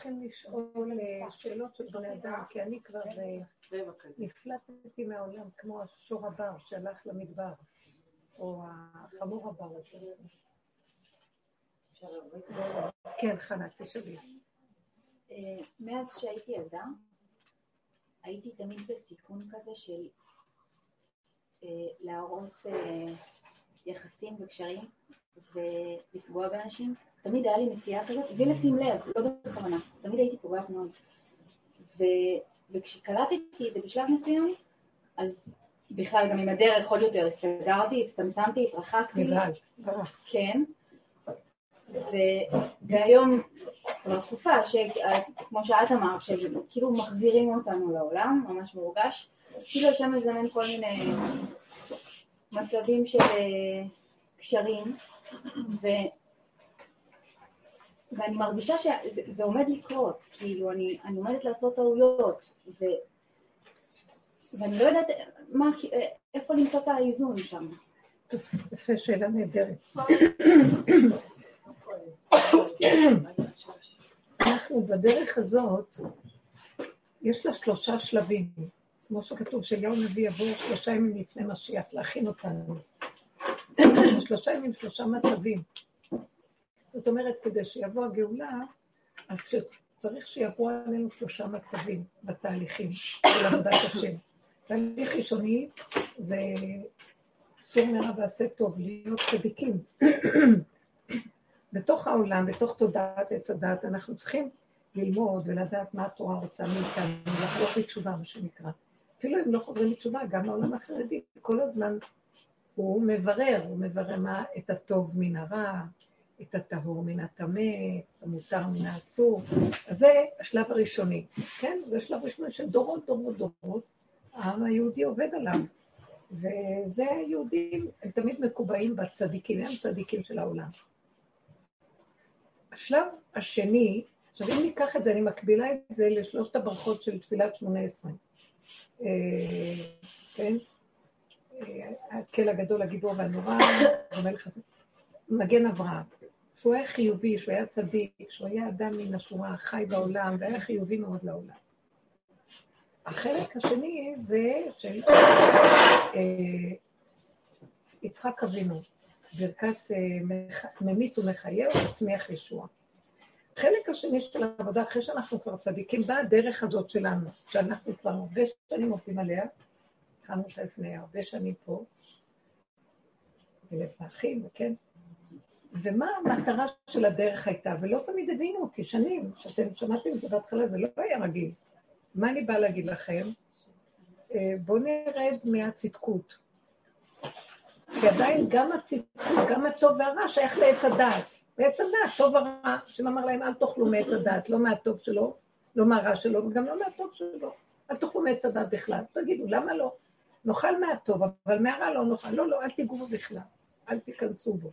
צריכים לשאול אה, שאלות של בני אדם, כי אני כבר אה, נפלטתי מהעולם כמו השור הבר שהלך למדבר, או החמור הבר. כן, חנה, תשאלי. אה, מאז שהייתי ילדה, הייתי תמיד בסיכון כזה של להרוס יחסים וקשרים ולפגוע באנשים. תמיד היה לי נטייה כזאת, בלי לשים לב, לא בכוונה, תמיד הייתי פוגעת מאוד. ו... וכשקלטתי את זה בשלב מסוים, אז בכלל גם עם הדרך עוד יותר הסתגרתי, הצטמצמתי, התרחקתי. בכלל. כן. ו... והיום כבר תקופה, כמו שאת אמרת, שכאילו מחזירים אותנו לעולם, ממש מורגש, כאילו השם מזמן כל מיני מצבים של אה, קשרים, ו... ואני מרגישה שזה עומד לקרות, כאילו אני, אני עומדת לעשות טעויות, ו, ואני לא יודעת מה, איפה למצוא את האיזון שם. יפה, שאלה נהדרת. אנחנו בדרך הזאת, יש לה שלושה שלבים, כמו שכתוב שאליהו נביא יבוא שלושה ימים לפני משיח להכין אותנו. שלושה ימים, שלושה מצבים. זאת אומרת, כדי שיבוא הגאולה, אז צריך שיעברו עלינו שלושה מצבים בתהליכים של עבודת השם. תהליך ראשוני זה סור מרע ועשה טוב, להיות צדיקים. בתוך העולם, בתוך תודעת עץ הדת, אנחנו צריכים ללמוד ולדעת מה התורה רוצה מאיתנו, לחזור בתשובה, מה שנקרא. אפילו אם לא חוזרים בתשובה, גם העולם החרדי, כל הזמן הוא מברר, הוא מברר מה, את הטוב מן הרע, את הטהור מן הטמא, את המותר מן האסור. אז זה השלב הראשוני, כן? זה השלב הראשוני של דורות, דורות. העם היהודי עובד עליו. וזה היהודים, הם תמיד מקובעים בצדיקים, הם צדיקים של העולם. השלב השני, עכשיו אם ניקח את זה, אני מקבילה את זה לשלושת הברכות של תפילת שמונה עשרה. אה, כן? אה, הקל הגדול, הגיבור והנורא, המלך הזה. מגן אברהם. שהוא היה חיובי, שהוא היה צדיק, שהוא היה אדם מן השורה, חי בעולם, והיה חיובי מאוד לעולם. החלק השני זה של אה, יצחק אבינו, ברכת אה, ממית ומחיה וצמיח ישוע. החלק השני של העבודה, אחרי שאנחנו כבר צדיקים, באה הדרך הזאת שלנו, שאנחנו כבר הרבה שנים עובדים עליה, התחלנו אותה לפני הרבה שנים פה, ולב האחים, וכן, ומה המטרה של הדרך הייתה, ולא תמיד הבינו אותי, שנים, שאתם שמעתם את זה בהתחלה, זה לא היה רגיל. מה אני באה להגיד לכם? אה, בואו נרד מהצדקות. כי עדיין גם הצדקות, גם הטוב והרע שייך לעץ הדעת. לעץ הדעת, טוב ורע, השם אמר להם, אל תאכלו מעץ הדעת, לא מהטוב שלו, לא מהרע שלו, וגם לא מהטוב שלו. אל תאכלו מעץ הדעת בכלל. תגידו, למה לא? נאכל מהטוב, אבל מהרע לא נאכל. לא, לא, אל תיגעו בכלל. אל תיכנסו בו.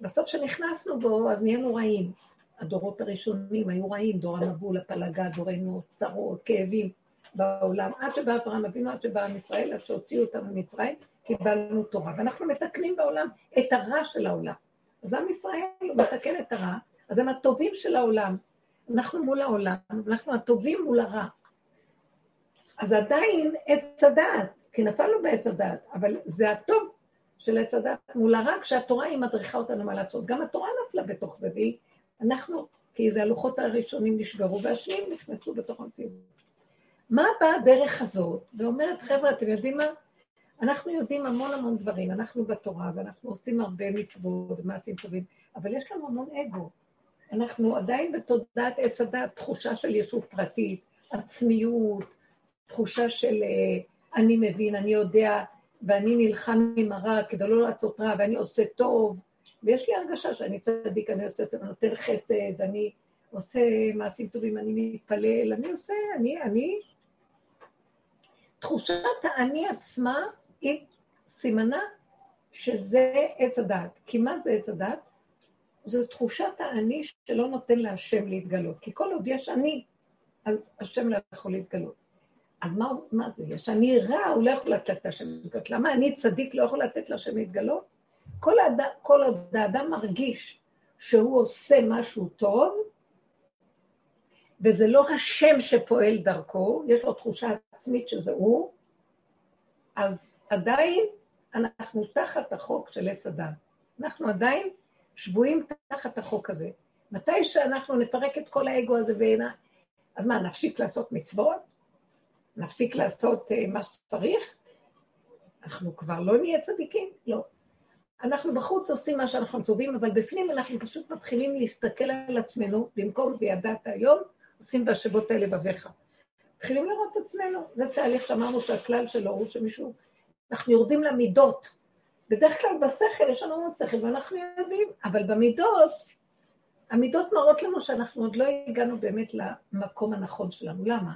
בסוף כשנכנסנו בו, אז נהיינו רעים. הדורות הראשונים היו רעים, דור המבול, הפלגה, דורנו, צרות, כאבים בעולם. עד שבא אברהם אבינו, עד שבא עם ישראל, עד שהוציאו אותם ממצרים, קיבלנו תורה. ואנחנו מתקנים בעולם את הרע של העולם. אז עם ישראל הוא מתקן את הרע, אז הם הטובים של העולם. אנחנו מול העולם, אנחנו הטובים מול הרע. אז עדיין עץ הדעת, כי נפלנו בעץ הדעת, אבל זה הטוב של עץ הדת מול הרע, כשהתורה היא מדריכה אותנו מה לעשות. גם התורה נפלה בתוך זה, והיא, אנחנו, כי זה הלוחות הראשונים נשברו, והשניים נכנסו בתוך המציאות. מה באה הדרך הזאת, ואומרת, חבר'ה, אתם יודעים מה? אנחנו יודעים המון המון דברים, אנחנו בתורה, ואנחנו עושים הרבה מצוות ומעשים טובים, אבל יש לנו המון אגו. אנחנו עדיין בתודעת עץ הדת, תחושה של ישות פרטית, עצמיות, תחושה של אה, אני מבין, אני יודע, ואני נלחם עם הרע כדי לא לעשות רע, ואני עושה טוב, ויש לי הרגשה שאני צדיק, אני עושה טוב, נותן חסד, אני עושה מעשים טובים, אני מתפלל, אני עושה, אני, אני... תחושת האני עצמה היא סימנה שזה עץ הדת. כי מה זה עץ הדת? זו תחושת האני שלא נותן להשם להתגלות. כי כל עוד יש אני, אז השם לא יכול להתגלות. אז מה, מה זה? יש אני רע, הוא לא יכול לתת להשם להתגלות. למה אני צדיק לא יכול לתת להשם להתגלות? כל, האד, כל עוד האדם מרגיש שהוא עושה משהו טוב, וזה לא השם שפועל דרכו, יש לו תחושה עצמית שזה הוא, אז עדיין אנחנו תחת החוק של עץ הדת. אנחנו עדיין שבויים תחת החוק הזה. מתי שאנחנו נפרק את כל האגו הזה ואינה... אז מה, נפסיק לעשות מצוות? נפסיק לעשות uh, מה שצריך? אנחנו כבר לא נהיה צדיקים? לא. אנחנו בחוץ עושים מה שאנחנו מצווים, אבל בפנים אנחנו פשוט מתחילים להסתכל על עצמנו, במקום וידעת היום, עושים בהשבות האלה בביך. מתחילים לראות את עצמנו. זה תהליך שאמרנו שהכלל שלו הוא שמישהו... אנחנו יורדים למידות. בדרך כלל בשכל יש לנו עוד שכל ואנחנו יודעים, אבל במידות, המידות מראות לנו שאנחנו עוד לא הגענו באמת למקום הנכון שלנו. למה?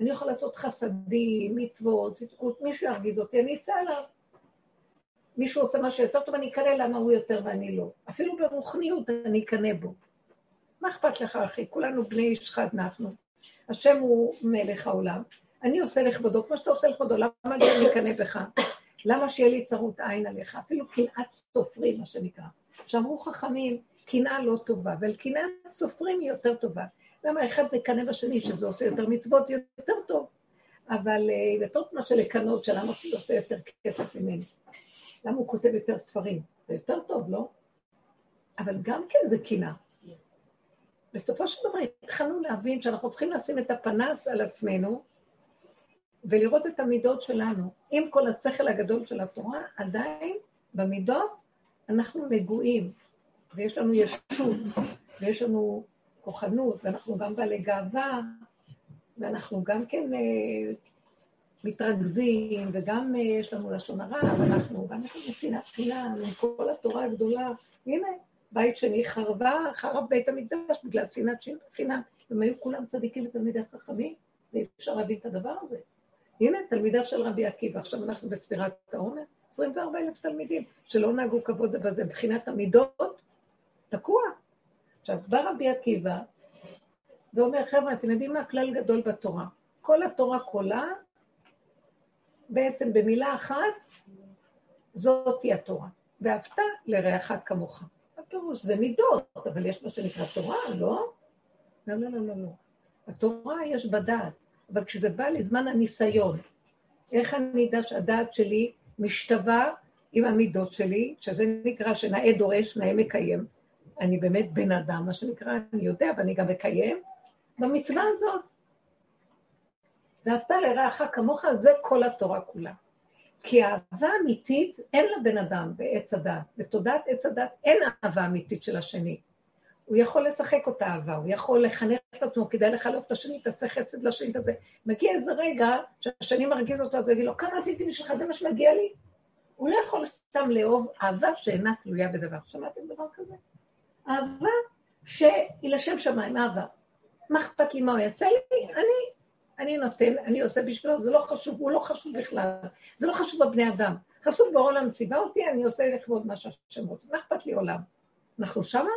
אני יכול לעשות חסדים, מצוות, צדקות, מישהו ירגיז אותי, אני אצא עליו. מישהו עושה משהו יותר טוב, אני אקנא למה הוא יותר ואני לא. אפילו ברוחניות אני אקנא בו. מה אכפת לך, אחי? כולנו בני איש חד אנחנו. השם הוא מלך העולם. אני עושה לכבודו, כמו שאתה עושה לכבודו, למה אני אקנא בך? למה שיהיה לי צרות עין עליך? אפילו קנאת סופרים, מה שנקרא. שאמרו חכמים, קנאה לא טובה, אבל קנאת סופרים היא יותר טובה. למה אחד מקנא בשני, שזה עושה יותר מצוות, יותר טוב. אבל יותר טוב מאשר לקנות, שלמה הוא עושה יותר כסף ממני. למה הוא כותב יותר ספרים? זה יותר טוב, לא? אבל גם כן זה קנאה. בסופו של דבר התחלנו להבין שאנחנו צריכים לשים את הפנס על עצמנו ולראות את המידות שלנו. עם כל השכל הגדול של התורה, עדיין במידות אנחנו נגועים, ויש לנו ישות, ויש לנו כוחנות, ואנחנו גם בעלי גאווה, ואנחנו גם כן אה, מתרכזים, וגם אה, יש לנו לשון הרע, ואנחנו גם יש לנו שנאת חינם, עם כל התורה הגדולה. הנה, בית שני חרבה, חרב בית המקדש בגלל שנאת חינם. הם היו כולם צדיקים ותלמידי חכמים, ואי אפשר להבין את הדבר הזה. הנה, תלמידיו של רבי עקיבא, עכשיו אנחנו בספירת העומר, 24 אלף תלמידים, שלא נהגו כבוד זה בזה, מבחינת המידות, תקוע. עכשיו, בא רבי עקיבא ואומר, חבר'ה, אתם יודעים מה הכלל גדול בתורה? כל התורה כולה, בעצם במילה אחת, זאתי התורה. ואהבת לרעך כמוך. הפירוש זה מידות, אבל יש מה שנקרא תורה, לא? לא, לא, לא, לא, לא. התורה יש בדעת, אבל כשזה בא לזמן הניסיון, איך אני אדע שהדעת שלי משתווה עם המידות שלי, שזה נקרא שנאה דורש, נאה מקיים. אני באמת בן אדם, מה שנקרא, אני יודע, ואני גם מקיים, במצווה הזאת. ואהבת לרעך כמוך, זה כל התורה כולה. כי אהבה אמיתית אין לבן אדם בעץ הדת. בתודעת עץ הדת אין אהבה אמיתית של השני. הוא יכול לשחק אותה אהבה, הוא יכול לחנך את עצמו, כדאי לחלוק את השני, תעשה חסד לשני כזה. מגיע איזה רגע שהשני מרגיז אותו, אז הוא יגיד לו, כמה עשיתי בשבילך, זה מה שמגיע לי? הוא לא יכול סתם לאהוב אהבה שאינה תלויה בדבר. שמעתם דבר כזה? אהבה שהיא לשם שמיים, אהבה. מה אכפת לי מה הוא יעשה לי? אני אני נותן, אני עושה בשבילו, זה לא חשוב, הוא לא חשוב בכלל, זה לא חשוב בבני אדם. חשוב בעולם ציווה אותי, אני עושה לכבוד מה שהשם רוצה. מה אכפת לי עולם? אנחנו שמה?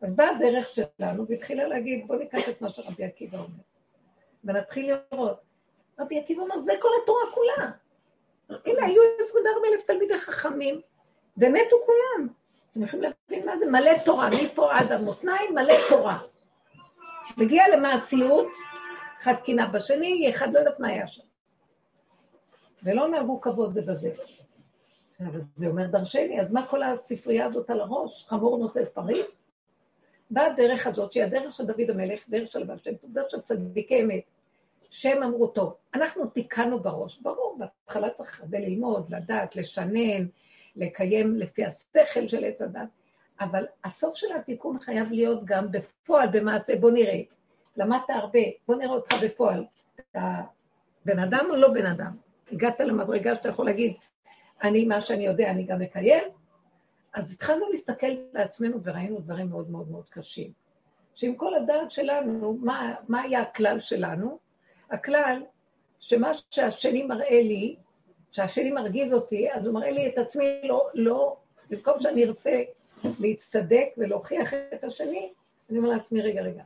אז באה הדרך שלנו והתחילה להגיד, בוא ניקח את מה שרבי עקיבא אומר. ונתחיל לראות. רבי עקיבא אומר, זה כל התורה כולה. הנה, היו 24 אלף תלמידי חכמים, ומתו כולם. אתם יכולים להבין מה זה? מלא תורה, מפה עד המותניים, מלא תורה. מגיע למעשיות, אחד קינה בשני, אחד לא יודעת מה היה שם. ולא נהגו כבוד זה בזה. אבל זה אומר דרשני, אז מה כל הספרייה הזאת על הראש? חמור נושא ספרים? באה הדרך הזאת, שהיא הדרך של דוד המלך, דרך של הבעל שם דרך של צדיקי אמת, שהם אמרו, טוב, אנחנו תיקנו בראש, ברור, בהתחלה צריך הרבה ללמוד, לדעת, לשנן, לקיים לפי השכל של עץ הדת, אבל הסוף של התיקון חייב להיות גם בפועל, במעשה, בוא נראה. למדת הרבה, בוא נראה אותך בפועל. אתה בן אדם או לא בן אדם? הגעת למדרגה שאתה יכול להגיד, אני, מה שאני יודע, אני גם מקיים? אז התחלנו להסתכל לעצמנו וראינו דברים מאוד מאוד מאוד קשים. שעם כל הדעת שלנו, מה, מה היה הכלל שלנו? הכלל שמה שהשני מראה לי, שהשני מרגיז אותי, אז הוא מראה לי את עצמי לא, לא, במקום שאני ארצה להצטדק ולהוכיח את השני, אני אומר לעצמי, רגע, רגע,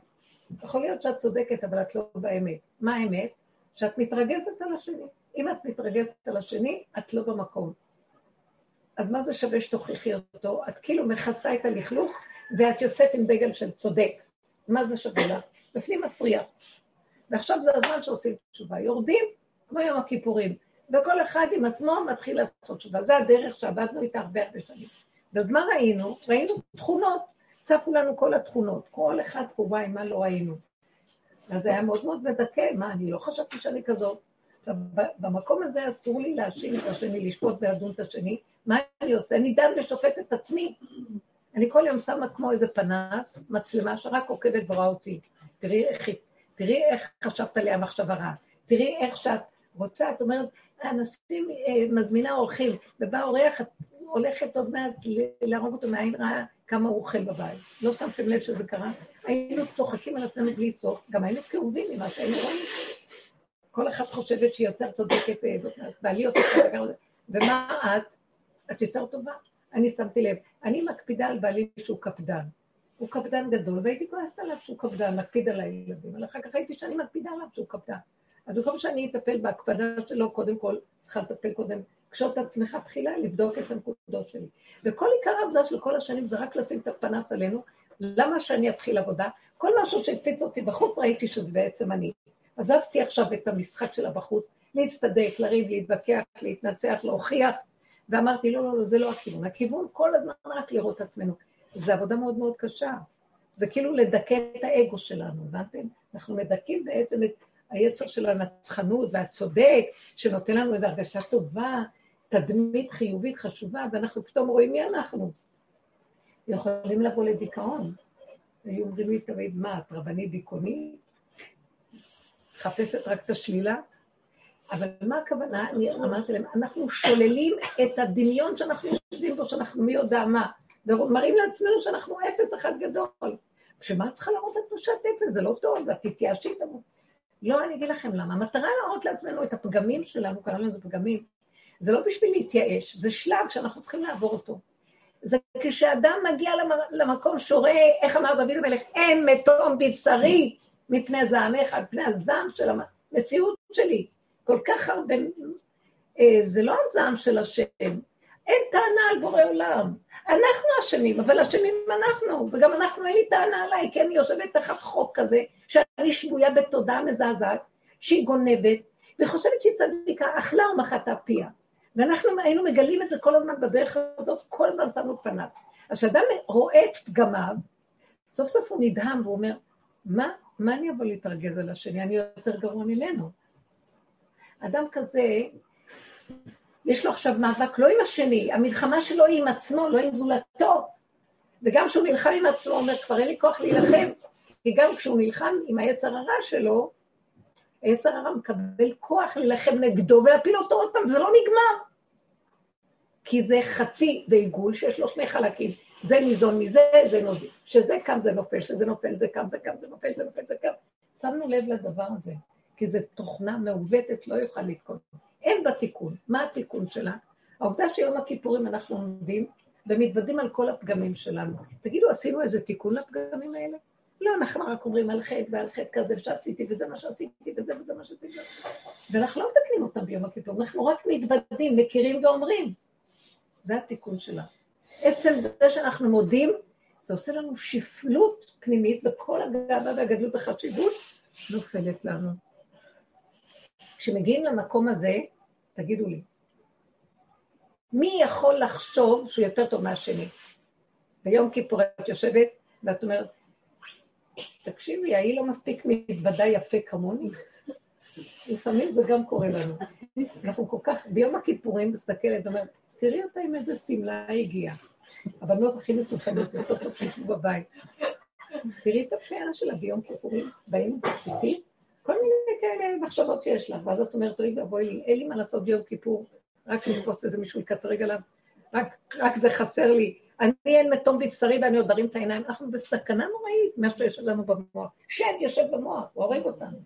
יכול להיות שאת צודקת, אבל את לא באמת. מה האמת? שאת מתרגזת על השני. אם את מתרגזת על השני, את לא במקום. אז מה זה שווה שתוכיחי אותו? את כאילו מכסה את הלכלוך, ואת יוצאת עם דגל של צודק. מה זה שווה לך? בפנים מסריח. ועכשיו זה הזמן שעושים תשובה. יורדים כמו יום הכיפורים, וכל אחד עם עצמו מתחיל לעשות תשובה. זה הדרך שעבדנו איתה הרבה הרבה שנים. אז מה ראינו? ראינו תכונות, צפו לנו כל התכונות, כל אחד פה וואי, מה לא ראינו. אז זה היה מאוד מאוד מדכא, מה, אני לא חשבתי שאני כזאת. במקום הזה אסור לי להאשים את השני, לשפוט ולדון את השני. מה אני עושה? אני דן ושופט את עצמי. אני כל יום שמה כמו איזה פנס, מצלמה שרק עוקבת ורואה אותי. תראי איך, תראי איך חשבת לי המחשבה רעה. תראי איך שאת רוצה, את אומרת, אנשים אה, מזמינה אורחים, ובא אורח, את הולכת עוד מעט להרוג אותו מהעין רעה, כמה הוא אוכל בבית. לא שמתם לב שזה קרה? היינו צוחקים על עצמנו בלי סוף, גם היינו כאובים ממה שהיינו רואים. כל אחת חושבת שהיא יותר צודקת, אה, זאת בעלי עושה ככה, ומה את? את יותר טובה. אני שמתי לב, אני מקפידה על בעלי שהוא קפדן. הוא קפדן גדול, והייתי כועסת עליו שהוא קפדן, מקפיד על הילדים, אבל אחר כך ראיתי שאני מקפידה עליו שהוא קפדן. אז במקום שאני אטפל בהקפדה שלו, קודם כל, צריכה לטפל קודם, קשור את עצמך תחילה, לבדוק את הנקודות שלי. וכל עיקר העבודה של כל השנים זה רק לשים את הפנס עלינו. למה שאני אתחיל עבודה? כל משהו שהקפיץ אותי בחוץ, ראיתי שזה בעצם אני. עזבתי עכשיו את המשחק שלה בחוץ, להצטדק, לריב, להתווכח, להתנצח, להוכיח, ואמרתי, לא, לא, לא, זה לא הכיוון. הכיוון כל הזמן רק לראות את עצמנו. זו עבודה מאוד מאוד קשה. זה כאילו לדכא את האגו שלנו, הבנתם? אנחנו מדכאים בעצם את היצר של הנצחנות והצודק, שנותן לנו איזו הרגשה טובה, תדמית חיובית חשובה, ואנחנו פתאום רואים מי אנחנו. יכולים לבוא לדיכאון. היו אומרים לי תמיד, מה, את רבנית דיכאונית? מחפשת רק את השלילה? אבל מה הכוונה? אני אמרתי להם, אנחנו שוללים את הדמיון שאנחנו יושבים בו, שאנחנו מי יודע מה, ומראים לעצמנו שאנחנו אפס אחד גדול. שמה צריכה להראות את תחושת אפס? זה לא טוב, ואת תתייאשי תמות. לא, אני אגיד לכם למה. המטרה להראות לעצמנו את הפגמים שלנו, קראנו לזה פגמים, זה לא בשביל להתייאש, זה שלב שאנחנו צריכים לעבור אותו. זה כשאדם מגיע למקום שורה, איך אמר דוד המלך, אין מתום בבשרי מפני זעמך, על פני הזעם של המציאות שלי. כל כך הרבה, אה, זה לא הזעם של השם, אין טענה על בורא עולם. אנחנו אשמים, אבל אשמים אנחנו, וגם אנחנו, אין לי טענה עליי, כי אני יושבת תחת חוק כזה, שאני שבויה בתודעה מזעזעת, שהיא גונבת, וחושבת שהיא צדיקה, אכלה ומחתה פיה. ואנחנו היינו מגלים את זה כל הזמן בדרך הזאת, כל הזמן שמנו פניו. אז כשאדם רואה את פגמיו, סוף סוף הוא נדהם והוא אומר, מה, מה אני אבוא להתרגז על השני? אני יותר גרוע ממנו. אדם כזה, יש לו עכשיו מאבק לא עם השני, המלחמה שלו היא עם עצמו, לא עם זולתו. וגם כשהוא נלחם עם עצמו, הוא אומר, כבר אין לי כוח להילחם. כי גם כשהוא נלחם עם היצר הרע שלו, היצר הרע מקבל כוח להילחם נגדו ולהפיל אותו עוד פעם, זה לא נגמר. כי זה חצי, זה עיגול שיש לו שני חלקים. זה ניזון מזה, זה נודי. שזה קם זה נופל, שזה נופל, זה קם, זה קם, זה נופל, זה נופל, זה קם. שמנו לב לדבר הזה, כי זו תוכנה מעוותת, לא יוכל לתקון. אין בה תיקון. מה התיקון שלה? העובדה שיום הכיפורים אנחנו עומדים ומתוודים על כל הפגמים שלנו. תגידו, עשינו איזה תיקון לפגמים האלה? לא, אנחנו רק אומרים על חטא ועל חטא כזה שעשיתי, וזה מה שעשיתי, וזה וזה מה שעשיתי. ואנחנו לא מתקנים אותם ביום הכיפור, אנחנו רק מתוודים, מכירים ואומרים. זה התיקון שלה. עצם זה שאנחנו מודים, זה עושה לנו שפלות פנימית, וכל הגאווה והגדלות בחשיבות נופלת לנו. כשמגיעים למקום הזה, תגידו לי, מי יכול לחשוב שהוא יותר טוב מהשני? ביום כיפור את יושבת ואת אומרת, תקשיבי, ההיא לא מספיק מתוודה יפה כמוני? לפעמים זה גם קורה לנו. אנחנו כל כך, ביום הכיפורים מסתכלת ואומרת, תראי אותה עם איזה שמלה הגיעה. הבנות הכי מסוכנות, יותר טוב שישבו בבית. תראי את הפאה שלה ביום כיפורים, באים איתי, כל מיני כאלה מחשבות שיש לך, ואז את אומרת, רגע, בואי אין לי מה לעשות ביום כיפור, רק לתפוס איזה מישהו יקטרג עליו, רק, רק זה חסר לי. אני אין מתום בבשרי ואני עוד ארים את העיניים, אנחנו בסכנה נוראית, מה שיש לנו במוח. שד יושב במוח, הוא הורג אותנו.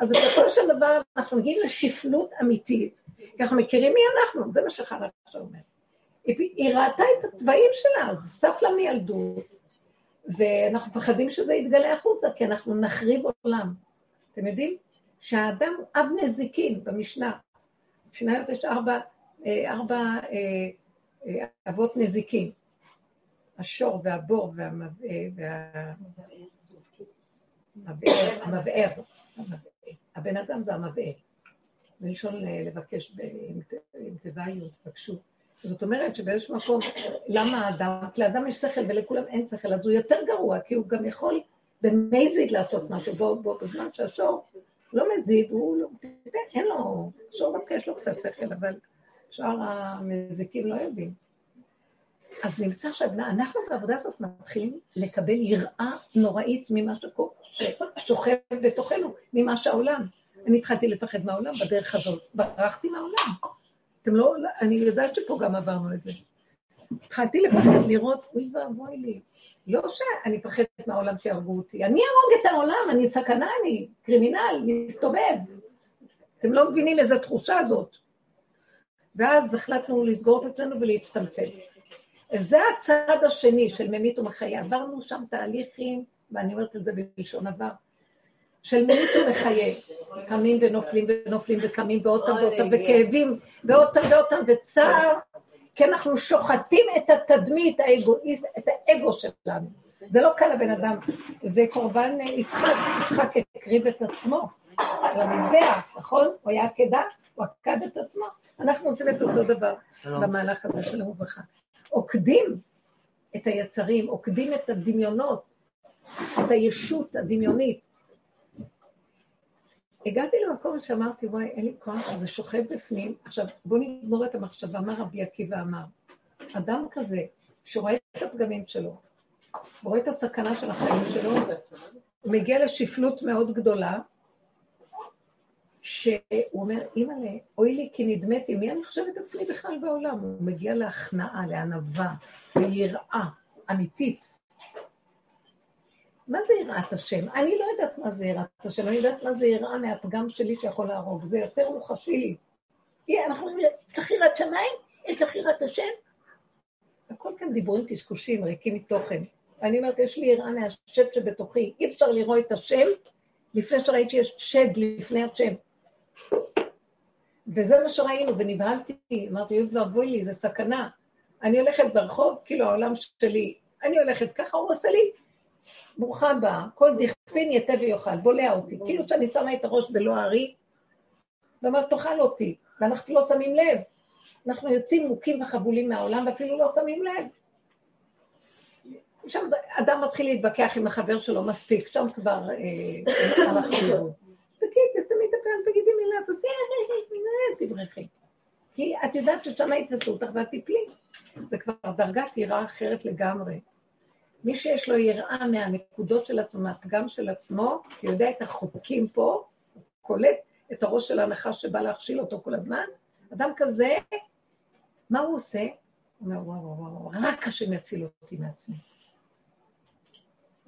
אז בסופו של דבר אנחנו מגיעים לשפלות אמיתית, כי אנחנו מכירים מי אנחנו, זה מה שחרש אומר. היא ראתה את התוואים שלה, אז צף לה מילדות, ואנחנו מפחדים שזה יתגלה החוצה, כי אנחנו נחריב עולם. אתם יודעים שהאדם אב נזיקין במשנה, משניות יש ארבע, אה, ארבע אה, אה, אבות נזיקין, השור והבור והמבאר המבער. הבן אדם זה המבער. מלשון לבקש עם תיבאיות, תבקשו. זאת אומרת שבאיזשהו מקום, למה האדם, כי לאדם יש שכל ולכולם אין שכל, אז הוא יותר גרוע, כי הוא גם יכול במזיד לעשות משהו, בו, בו בזמן שהשור לא מזיד, הוא לא, אין לו, שור דווקא יש לו קצת שכל, אבל שאר המזיקים לא יודעים. אז נמצא שאנחנו בעבודה הזאת מתחילים לקבל יראה נוראית ממה ששוכב בתוכנו, ממה שהעולם. אני התחלתי לפחד מהעולם בדרך הזאת, ברחתי מהעולם. אתם לא, אני יודעת שפה גם עברנו את זה. התחלתי לפחד לראות, אוי ואבוי לי, לא שאני מפחדת מהעולם שיהרגו אותי, אני אהרוג את העולם, אני סכנה, אני קרימינל, מסתובב. אתם לא מבינים איזה תחושה זאת. ואז החלטנו לסגור את עצמנו ולהצטמצם. זה הצד השני של ממית ומחיה. עברנו שם תהליכים, ואני אומרת את זה בלשון עבר, של ממית ומחיה. קמים ונופלים ונופלים וקמים ועוד פעם ועוד פעם, וכאבים ועוד פעם ועוד פעם, וצער, כי אנחנו שוחטים את התדמית האגואיסט, את האגו שלנו. זה לא קל לבן אדם, זה קורבן יצחק, יצחק הקריב את עצמו על המזבח, נכון? הוא היה עקדה, הוא עקד את עצמו. אנחנו עושים את אותו דבר במהלך הזה של הרווחה. עוקדים את היצרים, עוקדים את הדמיונות, את הישות הדמיונית. הגעתי למקום שאמרתי, וואי, אין לי כוח, זה שוכב בפנים. עכשיו, בואו נגמור את המחשבה, מה רבי עקיבא אמר? אדם כזה, שרואה את הפגמים שלו, רואה את הסכנה של החיים שלו, הוא מגיע לשפלות מאוד גדולה, שהוא אומר, אימא'לה, אוי לי כי נדמתי, מי אני חושבת עצמי בכלל בעולם? הוא מגיע להכנעה, לענווה, ליראה אמיתית. מה זה יראת השם? אני לא יודעת מה זה יראת השם, אני יודעת מה זה יראה מהפגם שלי שיכול להרוג, זה יותר מוחשי לי. אנחנו אומרים, יש לך יראת שמיים? יש לך יראת השם? הכל כאן דיבורים קשקושים, ריקים מתוכן. ואני אומרת, יש לי יראה מהשד שבתוכי, אי אפשר לראות את השם לפני שראיתי שיש שד לפני השם. וזה מה שראינו, ונבהלתי, אמרתי, יואב ואבוי לי, זה סכנה. אני הולכת ברחוב, כאילו העולם שלי, אני הולכת ככה, הוא עושה לי, ברוכה הבאה, כל דכפין יתה ויאכל, בולע אותי, כאילו שאני שמה את הראש בלא הארי, ואומרת, תאכל אותי, ואנחנו לא שמים לב. אנחנו יוצאים מוכים וחבולים מהעולם, ואפילו לא שמים לב. שם אדם מתחיל להתווכח עם החבר שלו מספיק, שם כבר אה, הלך לראות. תעשי, תברכי. כי את יודעת ששם יתפסו אותך ואת תפלי. זה כבר דרגת יראה אחרת לגמרי. מי שיש לו יראה מהנקודות של עצמו, מהפגם של עצמו, יודע את החוקים פה, קולט את הראש של הנחש שבא להכשיל אותו כל הזמן, אדם כזה, מה הוא עושה? הוא אומר, וואו, וואו, וואו, רק השם יציל אותי מעצמי.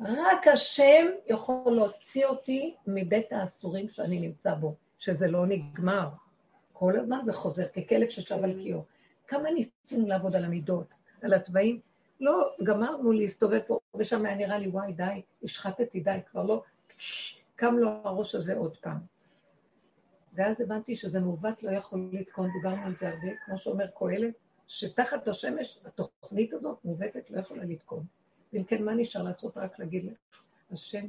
רק השם יכול להוציא אותי מבית האסורים שאני נמצא בו. שזה לא נגמר. כל הזמן זה חוזר, ככלב ששב על קיאו. כמה ניסינו לעבוד על המידות, על התוואים? לא גמרנו להסתובב פה, ושם היה נראה לי, וואי, די, השחטתי, די, כבר לא... קם לו הראש הזה עוד פעם. ואז הבנתי שזה מעוות לא יכול לתקון, דיברנו על זה הרבה, כמו שאומר קהלת, שתחת השמש התוכנית הזאת מעוותת לא יכולה לתקון. ואם כן, מה נשאר לעשות? רק להגיד השם,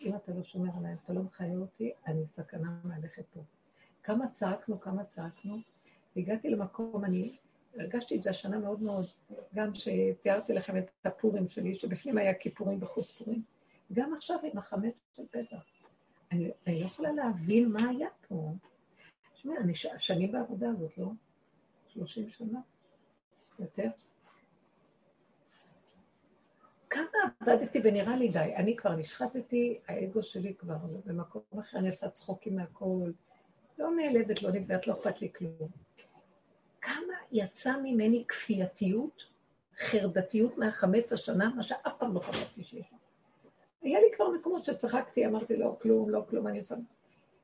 אם אתה לא שומר עליי, אתה לא מחיה אותי, אני סכנה מהלכת פה. כמה צעקנו, כמה צעקנו, והגעתי למקום, אני הרגשתי את זה השנה מאוד מאוד, גם שתיארתי לכם את הפורים שלי, שבפנים היה כיפורים וחוץ פורים, גם עכשיו עם החמץ של פסח. אני, אני לא יכולה להבין מה היה פה. תשמע, אני שנים בעבודה הזאת, לא? 30 שנה? יותר? כמה עבדתי ונראה לי די, אני כבר נשחטתי, האגו שלי כבר במקום אחר, אני עושה צחוקים מהכל, לא נעלבת, לא נפגעת, לא אכפת לי כלום. כמה יצא ממני כפייתיות, חרדתיות מהחמץ השנה, מה שאף פעם לא חשבתי שיש. היה לי כבר מקומות שצחקתי, אמרתי לא, כלום, לא, כלום, אני עושה...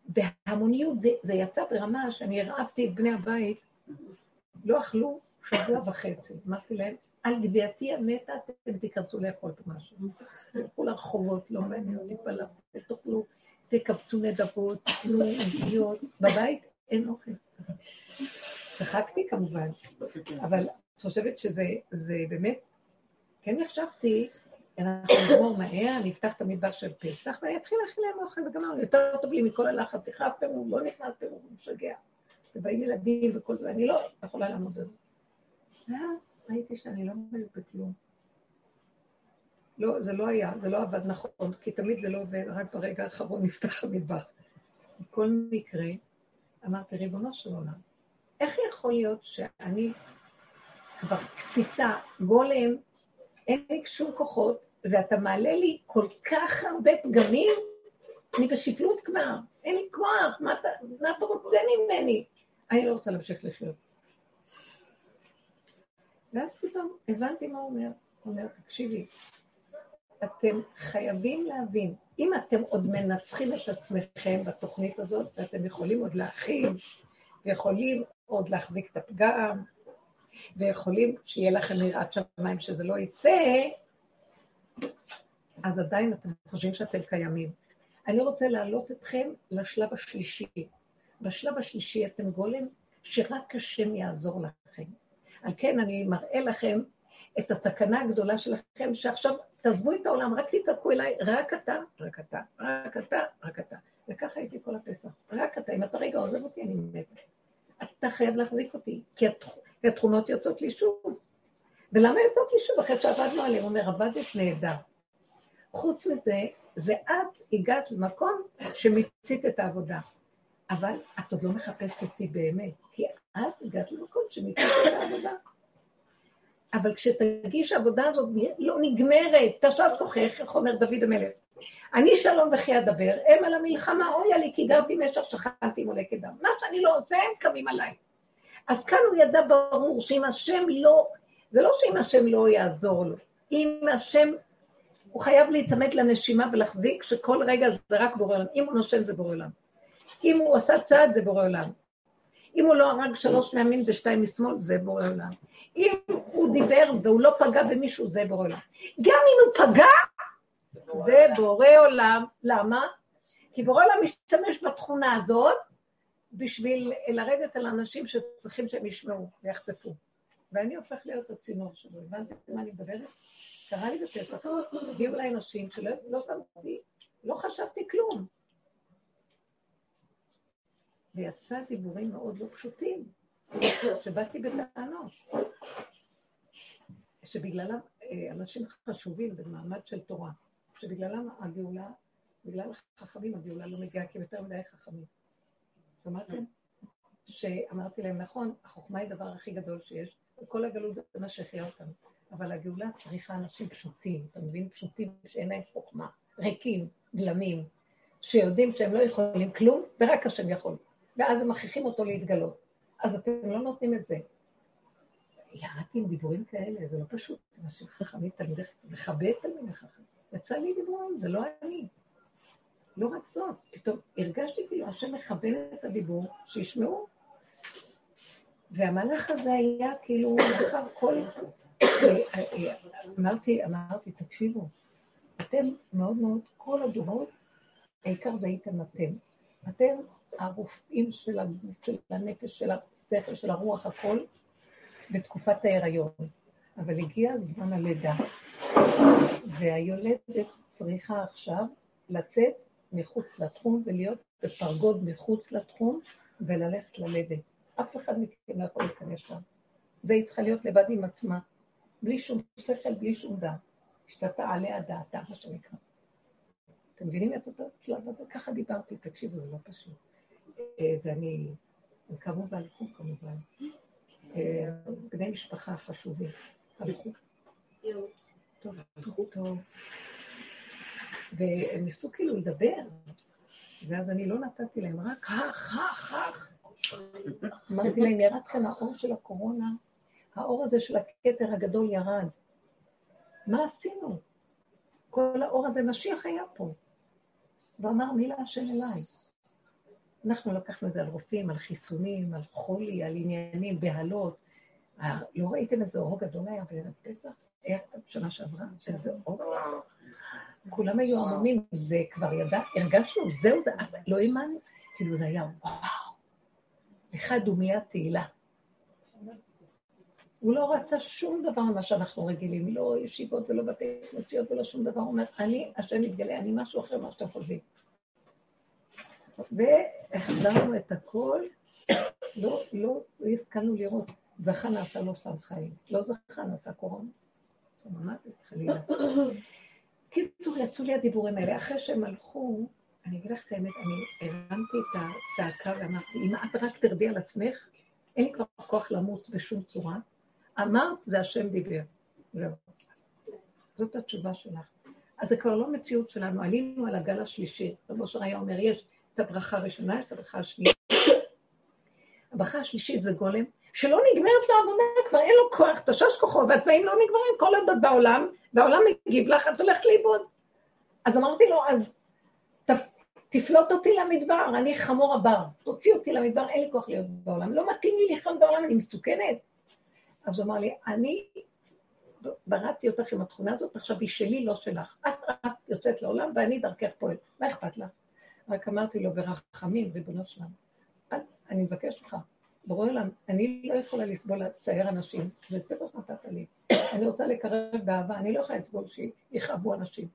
בהמוניות זה, זה יצא ברמה שאני הרעבתי את בני הבית, לא אכלו שבוע וחצי. אמרתי להם, על גביעתי המתה אתם תיכנסו לאכול משהו. תלכו לרחובות, לא מעניין אותי פלאפ, תאכלו, תקבצו נדבות, תאכלו עוגיות. בבית אין אוכל. צחקתי כמובן, אבל את חושבת שזה באמת, כן יחשבתי אנחנו נגמור מהר, אני אפתח את המדבר של פסח, ואני אתחיל להכין להם אוכל וגמרנו. יותר טוב לי מכל הלחץ, הכנסתם, לא נכנסתם, הוא משגע. ובאים ילדים וכל זה, אני לא יכולה לעמוד בזה. ואז ראיתי שאני לא עומדת בכלום. לא, זה לא היה, זה לא עבד נכון, כי תמיד זה לא עובד, רק ברגע האחרון נפתח המטבח. בכל מקרה, אמרתי, ריבונו של עולם, איך יכול להיות שאני כבר קציצה, גולם, אין לי שום כוחות, ואתה מעלה לי כל כך הרבה פגמים? אני בשפלות כבר, אין לי כוח, מה אתה, מה אתה רוצה ממני? אני לא רוצה להמשיך לחיות. ואז פתאום הבנתי מה הוא אומר. הוא אומר, תקשיבי, אתם חייבים להבין, אם אתם עוד מנצחים את עצמכם בתוכנית הזאת, ואתם יכולים עוד להכין, ויכולים עוד להחזיק את הפגם, ויכולים שיהיה לכם יראת שמיים שזה לא יצא, אז עדיין אתם חושבים שאתם קיימים. אני רוצה להעלות אתכם לשלב השלישי. בשלב השלישי אתם גולם שרק השם יעזור לכם. על כן אני מראה לכם את הסכנה הגדולה שלכם, שעכשיו תעזבו את העולם, רק תצעקו אליי, רק אתה, רק אתה, רק אתה, רק אתה. וככה הייתי כל הפסח. רק אתה, אם אתה רגע עוזב אותי, אני מתה. אתה חייב להחזיק אותי, כי התכונות יוצאות לי שוב. ולמה יוצאות לי שוב? אחרי שעבדנו עליהן, הוא אומר, עבדת נהדר. חוץ מזה, זה את הגעת למקום שמיצית את העבודה. אבל את עוד לא מחפשת אותי באמת, כי את הגעת למקום שמיצית את העבודה. אבל כשתגיש העבודה הזאת לא נגמרת, תשב כוחך, איך אומר דוד המלך. אני שלום וכי אדבר, הם על המלחמה, אויה לי, כי גרתי משך, שכנתי מולק דם. מה שאני לא עושה, הם קמים עליי. אז כאן הוא ידע ברור שאם השם לא, זה לא שאם השם לא יעזור לו, אם השם, הוא חייב להיצמד לנשימה ולהחזיק שכל רגע זה רק בורא עולם. אם הוא נושם זה בורא עולם. אם הוא עשה צעד זה בורא עולם. אם הוא לא הרג שלוש מימין ושתיים משמאל, זה בורא עולם. אם הוא דיבר והוא לא פגע במישהו, זה בורא עולם. גם אם הוא פגע, זה בורא עולם. למה? כי בורא עולם משתמש בתכונה הזאת בשביל לרדת על אנשים שצריכים שהם ישמעו ויחטפו. ואני הופך להיות הצינור שלו. הבנתם מה אני מדברת? קרה לי בפסח, הגיעו אליי נשים שלא לא שמתי, לא חשבתי כלום. ויצא דיבורים מאוד לא פשוטים, שבאתי בטענות, שבגללם אה, אנשים חשובים במעמד של תורה, שבגללם הגאולה, בגלל החכמים הגאולה לא מגיעה, כי הם יותר מדי חכמים. שמעתם? שאמרתי להם, נכון, החוכמה היא הדבר הכי גדול שיש, וכל הגלות זה מה שהחיה אותנו, אבל הגאולה צריכה אנשים פשוטים, אתה מבין? פשוטים שאין להם חוכמה, ריקים, גלמים, שיודעים שהם לא יכולים כלום, ורק השם יכול. ואז הם מכריחים אותו להתגלות. אז אתם לא נותנים את זה. ירדתי עם דיבורים כאלה, זה לא פשוט. אנשים חכמים, תלמידי חכמים, לכבד תלמידי חכמים. יצא לי דיבורים, זה לא אני. לא רק זאת, פתאום הרגשתי כאילו השם מכוון את הדיבור, שישמעו. והמהלך הזה היה כאילו לאחר כל... אמרתי, אמרתי, תקשיבו, אתם מאוד מאוד, כל הדורות, העיקר זה הייתם אתם. אתם הרופאים של הנפש, של השכל, של הרוח, הכל, בתקופת ההיריון. אבל הגיע זמן הלידה, והיולדת צריכה עכשיו לצאת מחוץ לתחום ולהיות בפרגוד מחוץ לתחום וללכת ללדת. אף אחד מכם לא יכול להיכנס שם. זה היא צריכה להיות לבד עם עצמה, בלי שום שכל, בלי שום דעת. שאתה עליה דעתה, מה שנקרא. אתם מבינים את אותו שלב הזה? ככה דיברתי, תקשיבו, זה לא פשוט. אה, ואני, הם קמו כמובן. אה, בני משפחה חשובים. הלכו. טוב, הלכו טוב. והם ניסו כאילו לדבר, ואז אני לא נתתי להם, רק אך, אך, אך. אמרתי להם, ירד כאן האור של הקורונה, האור הזה של הכתר הגדול ירד. מה עשינו? כל האור הזה, משיח היה פה. ואמר מילה השם אליי. אנחנו לקחנו את זה על רופאים, על חיסונים, על חולי, על עניינים, בהלות. אה, לא ראיתם איזה אור גדול היה בערב פסח? היה שנה שעברה? איזה אור. כולם היו עמומים, זה כבר ידע, הרגשנו, זהו, זה, לא האמנו, כאילו זה היה וואו. אחד דומיית תהילה. הוא לא רצה שום דבר ממה שאנחנו רגילים, לא ישיבות ולא בתי כנסיות ולא שום דבר. הוא אומר, אני, השם מתגלה, אני משהו אחר ממה שאתם חושבים. והחזרנו את הכל, לא, לא, לא השכלנו לראות, זכה נעשה לא שם חיים, לא זכה נעשה קורונה. קיצור, יצאו לי הדיבורים האלה. אחרי שהם הלכו, אני אגיד לך את האמת, אני הרמתי את הצעקה ואמרתי, אם את רק תרדי על עצמך, אין לי כבר כוח למות בשום צורה. אמרת, זה השם דיבר. זהו. זאת התשובה שלך. אז זה כבר לא מציאות שלנו, עלינו על הגל השלישי. רב אושר אומר, יש את הברכה הראשונה, יש את הברכה השנייה. הברכה השלישית זה גולם, שלא נגמרת לו עבודה, כבר אין לו כוח, תשש כוחו, והתנאים לא נגמרים כל עוד בעולם, והעולם מגיב לך, את הולכת לאיבוד. אז אמרתי לו, אז תפלוט אותי למדבר, אני חמור הבר, תוציא אותי למדבר, אין לי כוח להיות בעולם, לא מתאים לי לחיות בעולם, אני מסוכנת. אז הוא אמר לי, אני בראתי אותך עם התכונה הזאת, עכשיו היא שלי, לא שלך. את רק יוצאת לעולם ואני דרכך פועל, מה אכפת לך? רק אמרתי לו, ברחמים, ריבונו שלנו, אני מבקש ממך, ברור עולם, אני לא יכולה לסבול לצייר אנשים, זה טבע שנתת לי. אני רוצה לקרב באהבה, אני לא יכולה לסבול שיכאבו אנשים.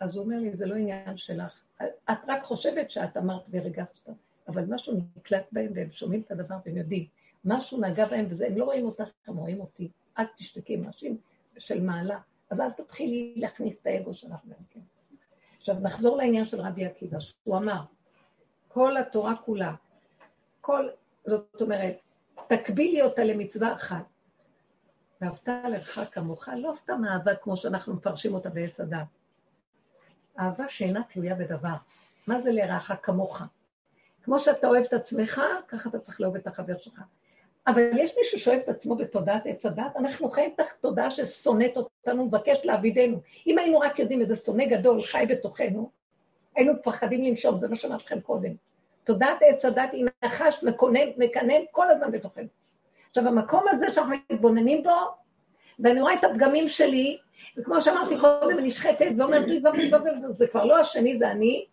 אז הוא אומר לי, זה לא עניין שלך. את רק חושבת שאת אמרת ורגזת אותם, אבל משהו נקלט בהם והם שומעים את הדבר והם יודעים. משהו נגע בהם וזה, הם לא רואים אותך, הם רואים אותי. אל תשתקי עם אנשים של מעלה. אז אל תתחילי להכניס את האגו שלך גם כן. עכשיו נחזור לעניין של רבי עקיבא, שהוא אמר, כל התורה כולה, כל, זאת אומרת, תקבילי אותה למצווה אחת. ואהבת לך כמוך, לא סתם אהבה כמו שאנחנו מפרשים אותה בעץ הדת. אהבה שאינה תלויה בדבר. מה זה לרעך כמוך? כמו שאתה אוהב את עצמך, ככה אתה צריך לאהוב את החבר שלך. אבל יש מי ששואב את עצמו בתודעת עץ הדת, אנחנו חיים תחת תודעה ששונאת אותנו, מבקש לעבידנו. אם היינו רק יודעים איזה שונא גדול חי בתוכנו, היינו מפחדים לנשום, זה מה שאמרתי לכם קודם. תודעת עץ הדת היא נחש מקונן, מקנן כל הזמן בתוכנו. עכשיו, המקום הזה שאנחנו מתבוננים בו, ואני רואה את הפגמים שלי, וכמו שאמרתי קודם, אני נשחטת ואומרת לי, זה כבר לא השני, זה אני,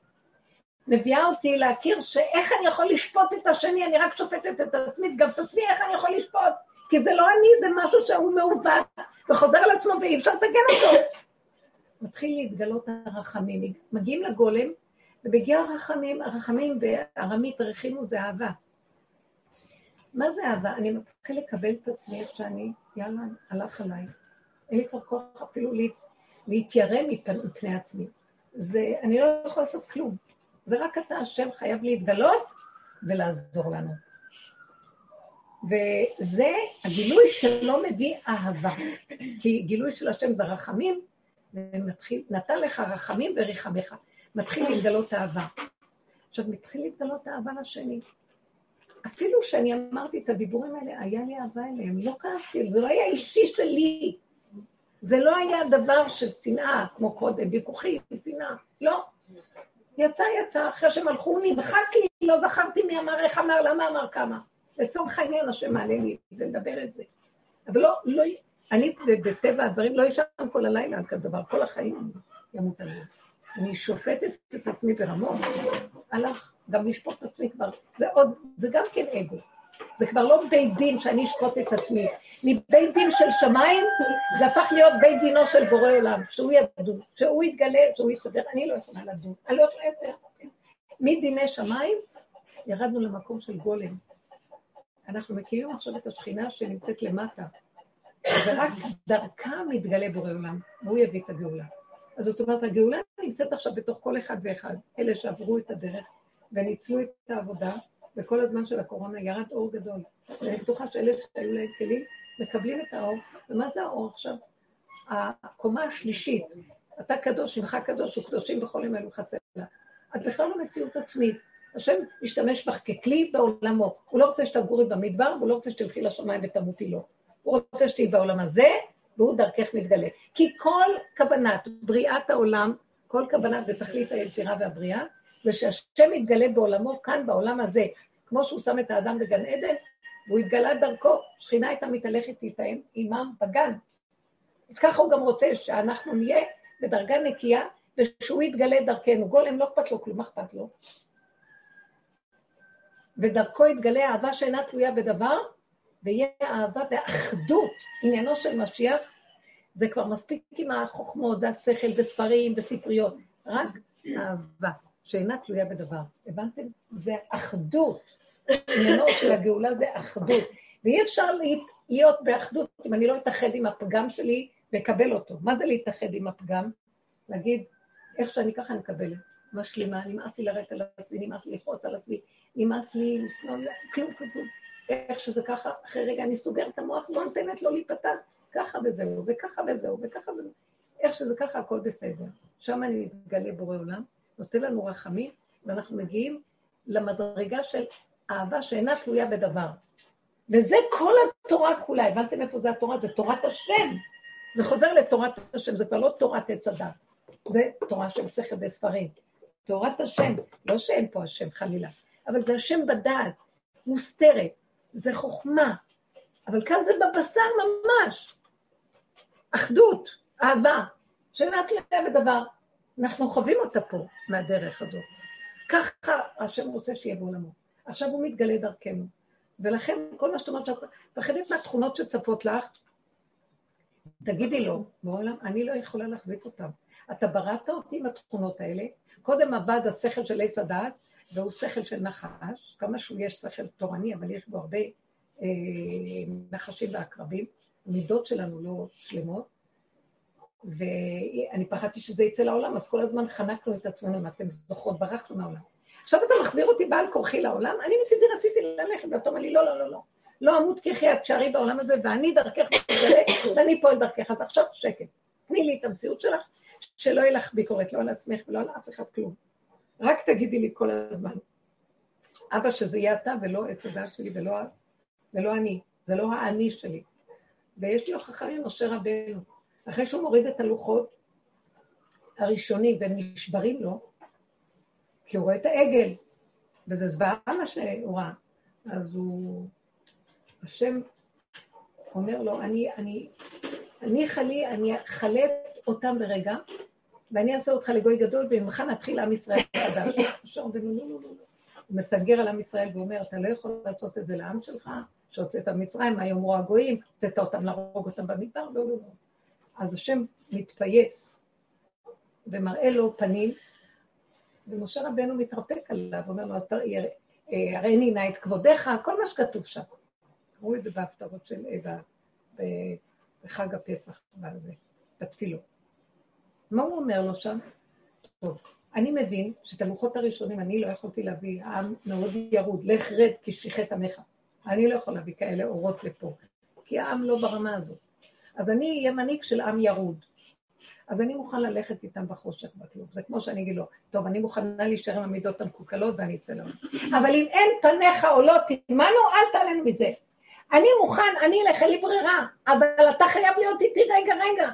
מביאה אותי להכיר שאיך אני יכול לשפוט את השני, אני רק שופטת את עצמי, גם את עצמי, איך אני יכול לשפוט? כי זה לא אני, זה משהו שהוא מעוות, וחוזר על עצמו ואי אפשר לתקן אותו. מתחיל להתגלות הרחמים, מגיעים לגולם, ובגיע הרחמים, הרחמים בארמית רחימו זה אהבה. מה זה אהבה? אני מתחיל לקבל את עצמי איך שאני, יאללה, הלך עליי. אין לי כבר כוח אפילו להתיירא מפני עצמי. זה, אני לא יכול לעשות כלום. זה רק אתה, השם, חייב להתגלות ולעזור לנו. וזה הגילוי שלא מביא אהבה. כי גילוי של השם זה רחמים, ומתחיל, נתן לך רחמים וריחמך. מתחיל להתגלות אהבה. עכשיו, מתחיל להתגלות אהבה לשני. אפילו שאני אמרתי את הדיבורים האלה, היה לי אהבה אליהם, לא כעסתי, זה לא היה אישי שלי. זה לא היה דבר של שנאה, כמו קודם, ויכוחים, שנאה. לא. יצא, יצא, אחרי שהם הלכו, נמחקתי, לא זכרתי מי אמר, איך אמר, למה אמר, כמה. לצורך העניין, השם מעלה לי זה, לדבר את זה. אבל לא, לא, אני בטבע הדברים לא אשן כל הלילה על כזה דבר, כל החיים ימות עליהם. אני שופטת את עצמי ברמות, הלך, גם לשפוט את עצמי כבר, זה עוד, זה גם כן אגו. זה כבר לא בית דין שאני אשפוט את עצמי. מבית דין של שמיים, זה הפך להיות בית דינו של בורא עולם, שהוא ידון, שהוא יתגלה, שהוא יסדר, אני לא יכולה לדון, אני לא יכולה יותר. מדיני שמיים, ירדנו למקום של גולם. אנחנו מכירים עכשיו את השכינה שנמצאת למטה, ורק דרכה מתגלה בורא עולם, והוא יביא את הגאולה. אז זאת אומרת, הגאולה נמצאת עכשיו בתוך כל אחד ואחד, אלה שעברו את הדרך וניצלו את העבודה, וכל הזמן של הקורונה ירד אור גדול. ואני בטוחה שאלה שהיו להם כלים, מקבלים את האור. ומה זה האור עכשיו? הקומה השלישית, אתה קדוש, שמך קדוש וקדושים בכל יום אלו חסר לה. את בכלל לא מציאות עצמית. השם משתמש בך ככלי בעולמו. הוא לא רוצה שתגורי במדבר, והוא לא רוצה שתלכי לשמיים ותמותי לו. הוא רוצה שתהיי בעולם הזה, והוא דרכך מתגלה. כי כל כוונת בריאת העולם, כל כוונת ותכלית היצירה והבריאה, זה שהשם יתגלה בעולמו כאן, בעולם הזה, כמו שהוא שם את האדם בגן עדן, והוא התגלה דרכו, שכינה הייתה מתהלכת איתם, עמם בגן. אז ככה הוא גם רוצה שאנחנו נהיה בדרגה נקייה, ושהוא יתגלה דרכנו. גולם לא אכפת לו כלום, מה אכפת לו? ודרכו יתגלה אהבה שאינה תלויה בדבר, ויהיה אהבה ואחדות. עניינו של משיח זה כבר מספיק עם החוכמות והשכל וספרים וספריות, רק אהבה שאינה תלויה בדבר. הבנתם? זה אחדות. עניינו של הגאולה זה אחדות. ואי אפשר להיות באחדות אם אני לא אתאחד עם הפגם שלי ואקבל אותו. מה זה להתאחד עם הפגם? להגיד, איך שאני ככה אני מקבלת. משלימה, נמאס לי לרדת על עצמי, נמאס לי לכעוס על עצמי, נמאס לי לשנוא, כלום כלום. איך שזה ככה, אחרי רגע אני סוגרת את המוח, לא נותנת לו להיפתח, ככה וזהו, וככה וזהו, וככה וזהו. איך שזה ככה, הכל בסדר. שם אני מתגלה בורא עולם, נותן לנו רחמים, ואנחנו מגיעים למדרגה של אהבה שאינה תלויה בדבר. וזה כל התורה כולה, הבנתם איפה זה התורה? זה תורת השם. זה חוזר לתורת השם, זה כבר לא תורת עץ הדת, זה תורה של שכל וספרים. תורת השם, לא שאין פה השם חלילה, אבל זה השם בדעת, מוסתרת, זה חוכמה, אבל כאן זה בבשר ממש. אחדות, אהבה, שאינה תלויה בדבר. אנחנו חווים אותה פה, מהדרך הזאת. ככה השם רוצה שיהיה בעולמו. עכשיו הוא מתגלה דרכנו. ולכן כל מה שאת אומרת, שאת מפחדת מהתכונות שצפות לך, תגידי לו, בעולם, אני לא יכולה להחזיק אותן. אתה בראת אותי עם התכונות האלה, קודם עבד השכל של עץ הדעת, והוא שכל של נחש, כמה שהוא יש שכל תורני, אבל יש בו הרבה אה, נחשים ועקרבים, המידות שלנו לא שלמות, ואני פחדתי שזה יצא לעולם, אז כל הזמן חנקנו את עצמנו, אם אתם זוכרות, ברחנו מהעולם. עכשיו אתה מחזיר אותי בעל כורחי לעולם, אני מצידי רציתי ללכת, ואתה אומר לי, לא, לא, לא, לא. לא אמות כחי את שערי בעולם הזה, ואני דרכך מתגלה, ואני פועל דרכך. אז עכשיו שקט. תני לי את המציאות שלך, שלא יהיה לך ביקורת, לא על עצמך ולא על אף אחד כלום. רק תגידי לי כל הזמן, אבא, שזה יהיה אתה ולא עץ הדעת שלי ולא, ולא אני, זה לא האני שלי. ויש לי הוכחה ממשה רבנו, אחרי שהוא מוריד את הלוחות הראשונים והם נשברים לו, כי הוא רואה את העגל, וזה זוועה מה שהוא ראה. אז הוא, השם אומר לו, אני, אני, אני חלי, אני אכלה אותם ברגע, ואני אעשה אותך לגוי גדול, וממך נתחיל עם ישראל חדש. לא, לא, לא. הוא מסגר על עם ישראל ואומר, אתה לא יכול לעשות את זה לעם שלך, שהוצאת מצרים, מה יאמרו הגויים, הוצאת אותם להרוג אותם במדבר, לא, לא, לא. אז השם מתפייס ומראה לו פנים, ומשה רבנו מתרפק עליו, אומר לו, אז הראיני נא את כבודיך, כל מה שכתוב שם. ראו את זה בהפטרות של, אה, בחג הפסח, בתפילות. מה הוא אומר לו שם? טוב, אני מבין שאת הלוחות הראשונים אני לא יכולתי להביא, העם מאוד ירוד, לך רד כי שיחת עמך. אני לא יכול להביא כאלה אורות לפה, כי העם לא ברמה הזאת. אז אני אהיה מנהיג של עם ירוד. אז אני מוכן ללכת איתם בחושך בכלום. זה כמו שאני אגיד לו, טוב, אני מוכנה להישאר עם המידות המקולקלות ואני אצא לעולם. אבל אם אין פניך או לא תימנו, אל תעלנו מזה. אני מוכן, אני אלך, אין לי ברירה, אבל אתה חייב להיות איתי רגע, רגע.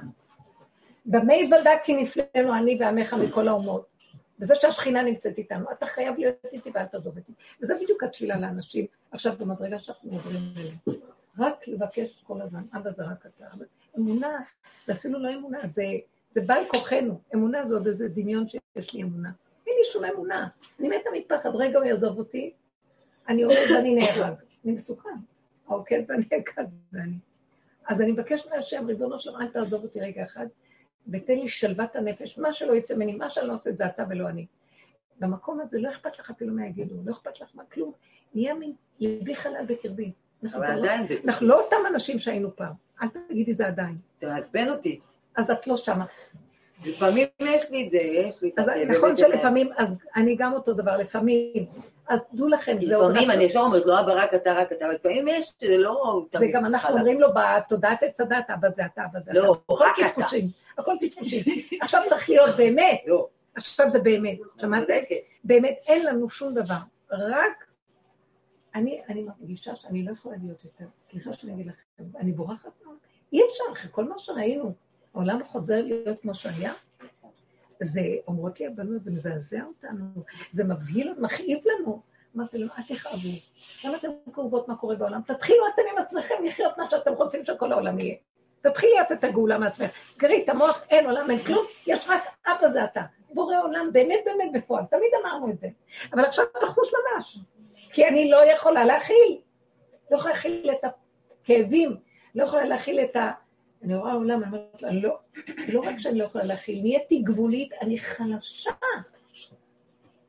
במה יוולדה כי נפלאנו אני ועמך מכל האומות. וזה שהשכינה נמצאת איתנו, אתה חייב להיות איתי ואל תעזוב אותי. וזה בדיוק התפילה לאנשים, עכשיו במדרגה שאנחנו עוברים אליהם. רק לבקש כל הזמן, אבא זה רק אתה. אמונה, זה אפילו לא אמונה, זה, זה בעל כוחנו. אמונה זה עוד איזה דמיון שיש לי אמונה. אין לי שום אמונה. אני מתה מפחד, רגע הוא יעזוב אותי, אני עומד ואני נהרג. אני מסוכן. העוקד והנעקד זה אני. אז אני מבקש מהשם, ריבונו שלום, אל תעזוב אותי רגע אחד, ותן לי שלוות הנפש, מה שלא יצא ממני, מה שאני לא עושה את זה אתה ולא אני. במקום הזה לא אכפת לך אפילו מה יגידו, לא אכפת לך מה כלום, נהיה מין ליבי חלל בקרבי. לא. אנחנו לא אותם אנשים שהיינו פעם, אל תגידי זה עדיין. זה מעצבן אותי. אז את לא שמה. לפעמים יש לי את זה, יש לי את אז זה. נכון שלפעמים, אז אני גם אותו דבר, לפעמים. אז דעו לכם, זה עוד לפעמים. אני ישר אומרת, לא אבא רק אתה, רק אתה, אבל לפעמים יש, זה לא זה גם אנחנו. אומרים לו בתודעת עץ הדת, אבא זה אתה, אבא זה אתה. לא, רק אתה. הכל קשקושים. עכשיו צריך להיות באמת, לא, עכשיו זה באמת. שמעת? צודקת. באמת אין לנו שום דבר, רק אני, אני מרגישה שאני לא יכולה להיות יותר, סליחה שאני אגיד לכם, אני בורחת מאוד. אי אפשר, אחרי כל מה שראינו, העולם חוזר להיות כמו שהיה. זה, אומרות לי הבנות, זה מזעזע אותנו, זה מבהיל, מכאיב לנו. אמרתי להם, אל תכאבו. למה אתם כאובות מה קורה בעולם? תתחילו אתם עם עצמכם לחיות מה שאתם רוצים שכל העולם יהיה. תתחילי לעשות את הגאולה מעצמך. סגרי את המוח, אין עולם, אין כלום, יש רק אבא זה אתה. בורא עולם, באמת באמת בפועל, תמיד אמרנו את זה. אבל עכשיו תחוש ממש, כי אני לא יכולה להכיל. לא יכולה להכיל את כאבים, לא יכולה להכיל את ה... אני רואה עולם, אני אומרת לה, לא, לא רק שאני לא יכולה להכיל, נהייתי גבולית, אני חלשה.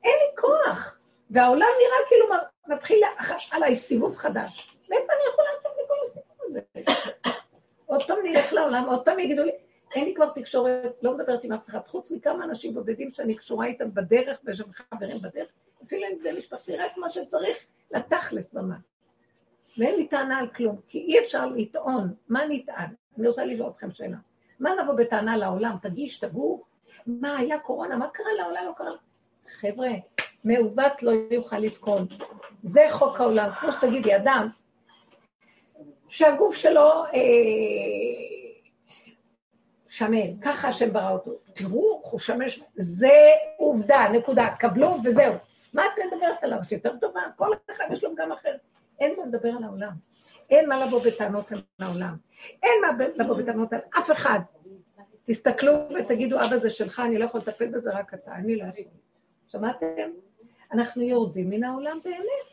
אין לי כוח. והעולם נראה כאילו מתחיל עליי סיבוב חדש. מאיפה אני יכולה לעשות מכל הסיבוב הזה? עוד פעם נלך לעולם, עוד פעם יגידו לי, אין לי כבר תקשורת, לא מדברת עם אף אחד, חוץ מכמה אנשים בודדים שאני קשורה איתם בדרך, ויש שם חברים בדרך, אפילו אם זה משפחתי, רק מה שצריך לתכלס במה. ואין לי טענה על כלום, כי אי אפשר לטעון. מה נטען? אני רוצה לשאול אתכם שאלה. מה נבוא בטענה לעולם? תגיש, תגור? מה, היה קורונה? מה קרה לעולם? לא קרה... חבר'ה, מעוות לא יוכל לתקון. זה חוק העולם. כמו שתגידי, אדם שהגוף שלו אה, שמן, ככה השם ברא אותו. תראו, הוא שמש, זה עובדה, נקודה, קבלו וזהו. מה את מדברת עליו? שיותר טובה? כל אחד יש לו גם אחר. אין מה לדבר על העולם. אין מה לבוא בטענות על העולם. אין מה לבוא בטענות על אף אחד. תסתכלו ותגידו, אבא זה שלך, אני לא יכול לטפל בזה, רק אתה, אני לא יכול. שמעתם? אנחנו יורדים מן העולם באמת.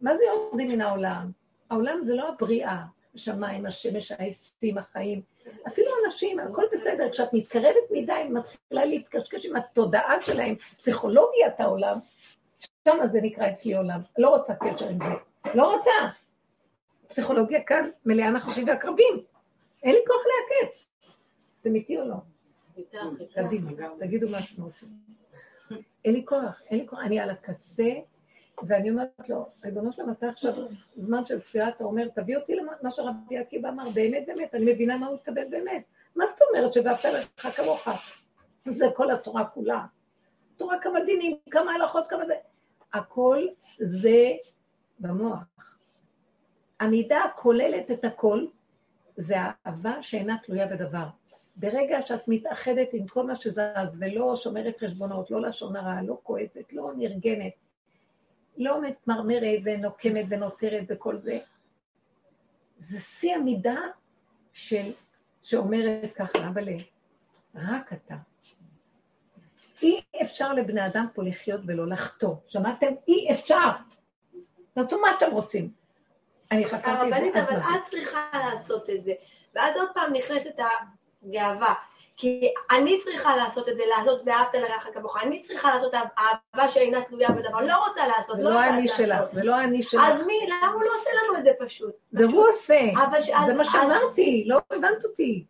מה זה יורדים מן העולם? העולם זה לא הבריאה, השמיים, השמש, העצים, החיים. אפילו אנשים, הכל בסדר. כשאת מתקרבת מדי, מתחילה להתקשקש עם התודעה שלהם, פסיכולוגיית העולם, שם זה נקרא אצלי עולם. לא רוצה קשר עם זה. לא רוצה. פסיכולוגיה כאן מלאה נחשים ועקרבים. אין לי כוח לעקץ. זה אמיתי או לא? קדימה, תגידו מה שאתם רוצים. אין לי כוח, אין לי כוח, אני על הקצה, ואני אומרת לו, ריבונו שלום, אתה עכשיו זמן של ספירה, אתה אומר, תביא אותי למה שרבי עקיבא אמר, באמת, באמת, אני מבינה מה הוא התכוון באמת. מה זאת אומרת שבאפת לך כמוך? זה כל התורה כולה. תורה כמה דינים, כמה הלכות, כמה זה. הכל זה במוח. המידה הכוללת את הכל, זה האהבה שאינה תלויה בדבר. ברגע שאת מתאחדת עם כל מה שזז ולא שומרת חשבונות, לא לשון הרע, לא כועצת, לא נרגנת, לא מתמרמרת ונוקמת ונותרת וכל זה, זה שיא המידה של, שאומרת ככה, אבל רק אתה. אי אפשר לבני אדם פה לחיות ולא לחטוא. שמעתם? אי אפשר. תעשו מה אתם רוצים. אני חקרתי את זה. הרבנית, אבל את צריכה לעשות את זה. ואז עוד פעם נכנסת הגאווה. כי אני צריכה לעשות את זה, לעשות ואהבת לרעך כמוך. אני צריכה לעשות אהבה שאינה תלויה בדבר. לא רוצה לעשות, זה לא לא אני שלך, זה לא אני שלך. אז מי, למה הוא לא עושה לנו את זה פשוט? זה הוא עושה. זה מה שאמרתי, לא הבנת אותי.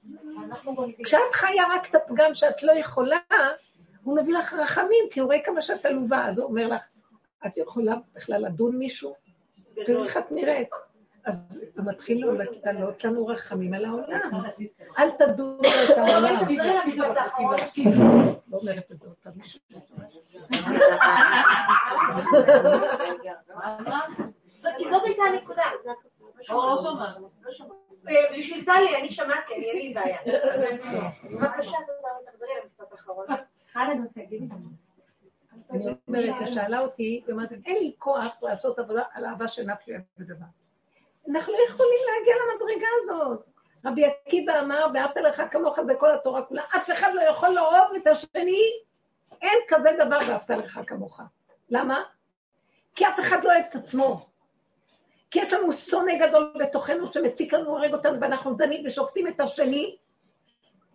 כשאת חיה רק את הפגם שאת לא יכולה, הוא מביא לך רחמים, כי הוא רואה כמה שאת עלובה, אז הוא אומר לך, את יכולה בכלל לדון מישהו? תראי איך את נראית. אז הוא מתחיל לעלות לנו רחמים על העולם. אל תדונו את העולם. לא אומרת את זה עוד פעם. זאת- כי זאת הייתה הנקודה. אה, בשביל טלי, אני שמעתי, אני אין לי בעיה. בבקשה, תודה, תחזרי למשפט האחרון. אני אומרת, היא שאלה אותי, היא אומרת, אין לי כוח לעשות עבודה על אהבה שאינה תלויה בדבר. אנחנו לא יכולים להגיע למדרגה הזאת. רבי עקיבא אמר, ואהבת לך כמוך זה כל התורה כולה. אף אחד לא יכול לאהוב את השני, אין כזה דבר ואהבת לך כמוך. למה? כי אף אחד לא אוהב את עצמו. כי יש לנו שונא גדול בתוכנו שמציק לנו, הורג אותנו, ואנחנו דנים ושופטים את השני,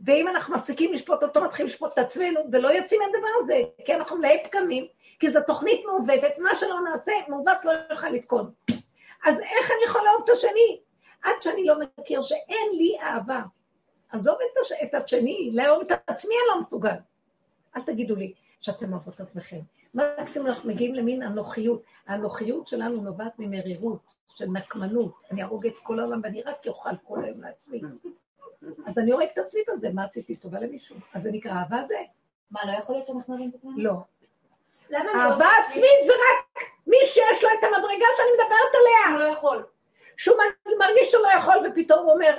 ואם אנחנו מפסיקים לשפוט אותו, מתחילים לשפוט את עצמנו, ולא יוצאים מהדבר הזה, כי אנחנו מלאי פגמים, כי זו תוכנית מעוותת, מה שלא נעשה, מעוות לא יוכל לתקון. אז איך אני יכול לאהוב את השני? עד שאני לא מכיר שאין לי אהבה. עזוב את, הש... את השני, לאהוב את עצמי אני לא מסוגל. אל תגידו לי שאתם אוהבות את עצמכם. מקסימום אנחנו מגיעים למין אנוכיות. האנוכיות שלנו נובעת ממרירות, של נקמנות. אני ארוג את כל העולם ואני רק אוכל כל היום לעצמי. אז אני הורג את עצמי בזה, מה עשיתי טובה למישהו? אז זה נקרא אהבה זה? מה, לא יכול להיות שאנחנו אוהבים את עצמנו? לא. לא? אהבה עצמית זה רק מי שיש לו את המדרגה שאני מדברת עליה. לא יכול. שהוא מרגיש שהוא לא יכול, ופתאום הוא אומר,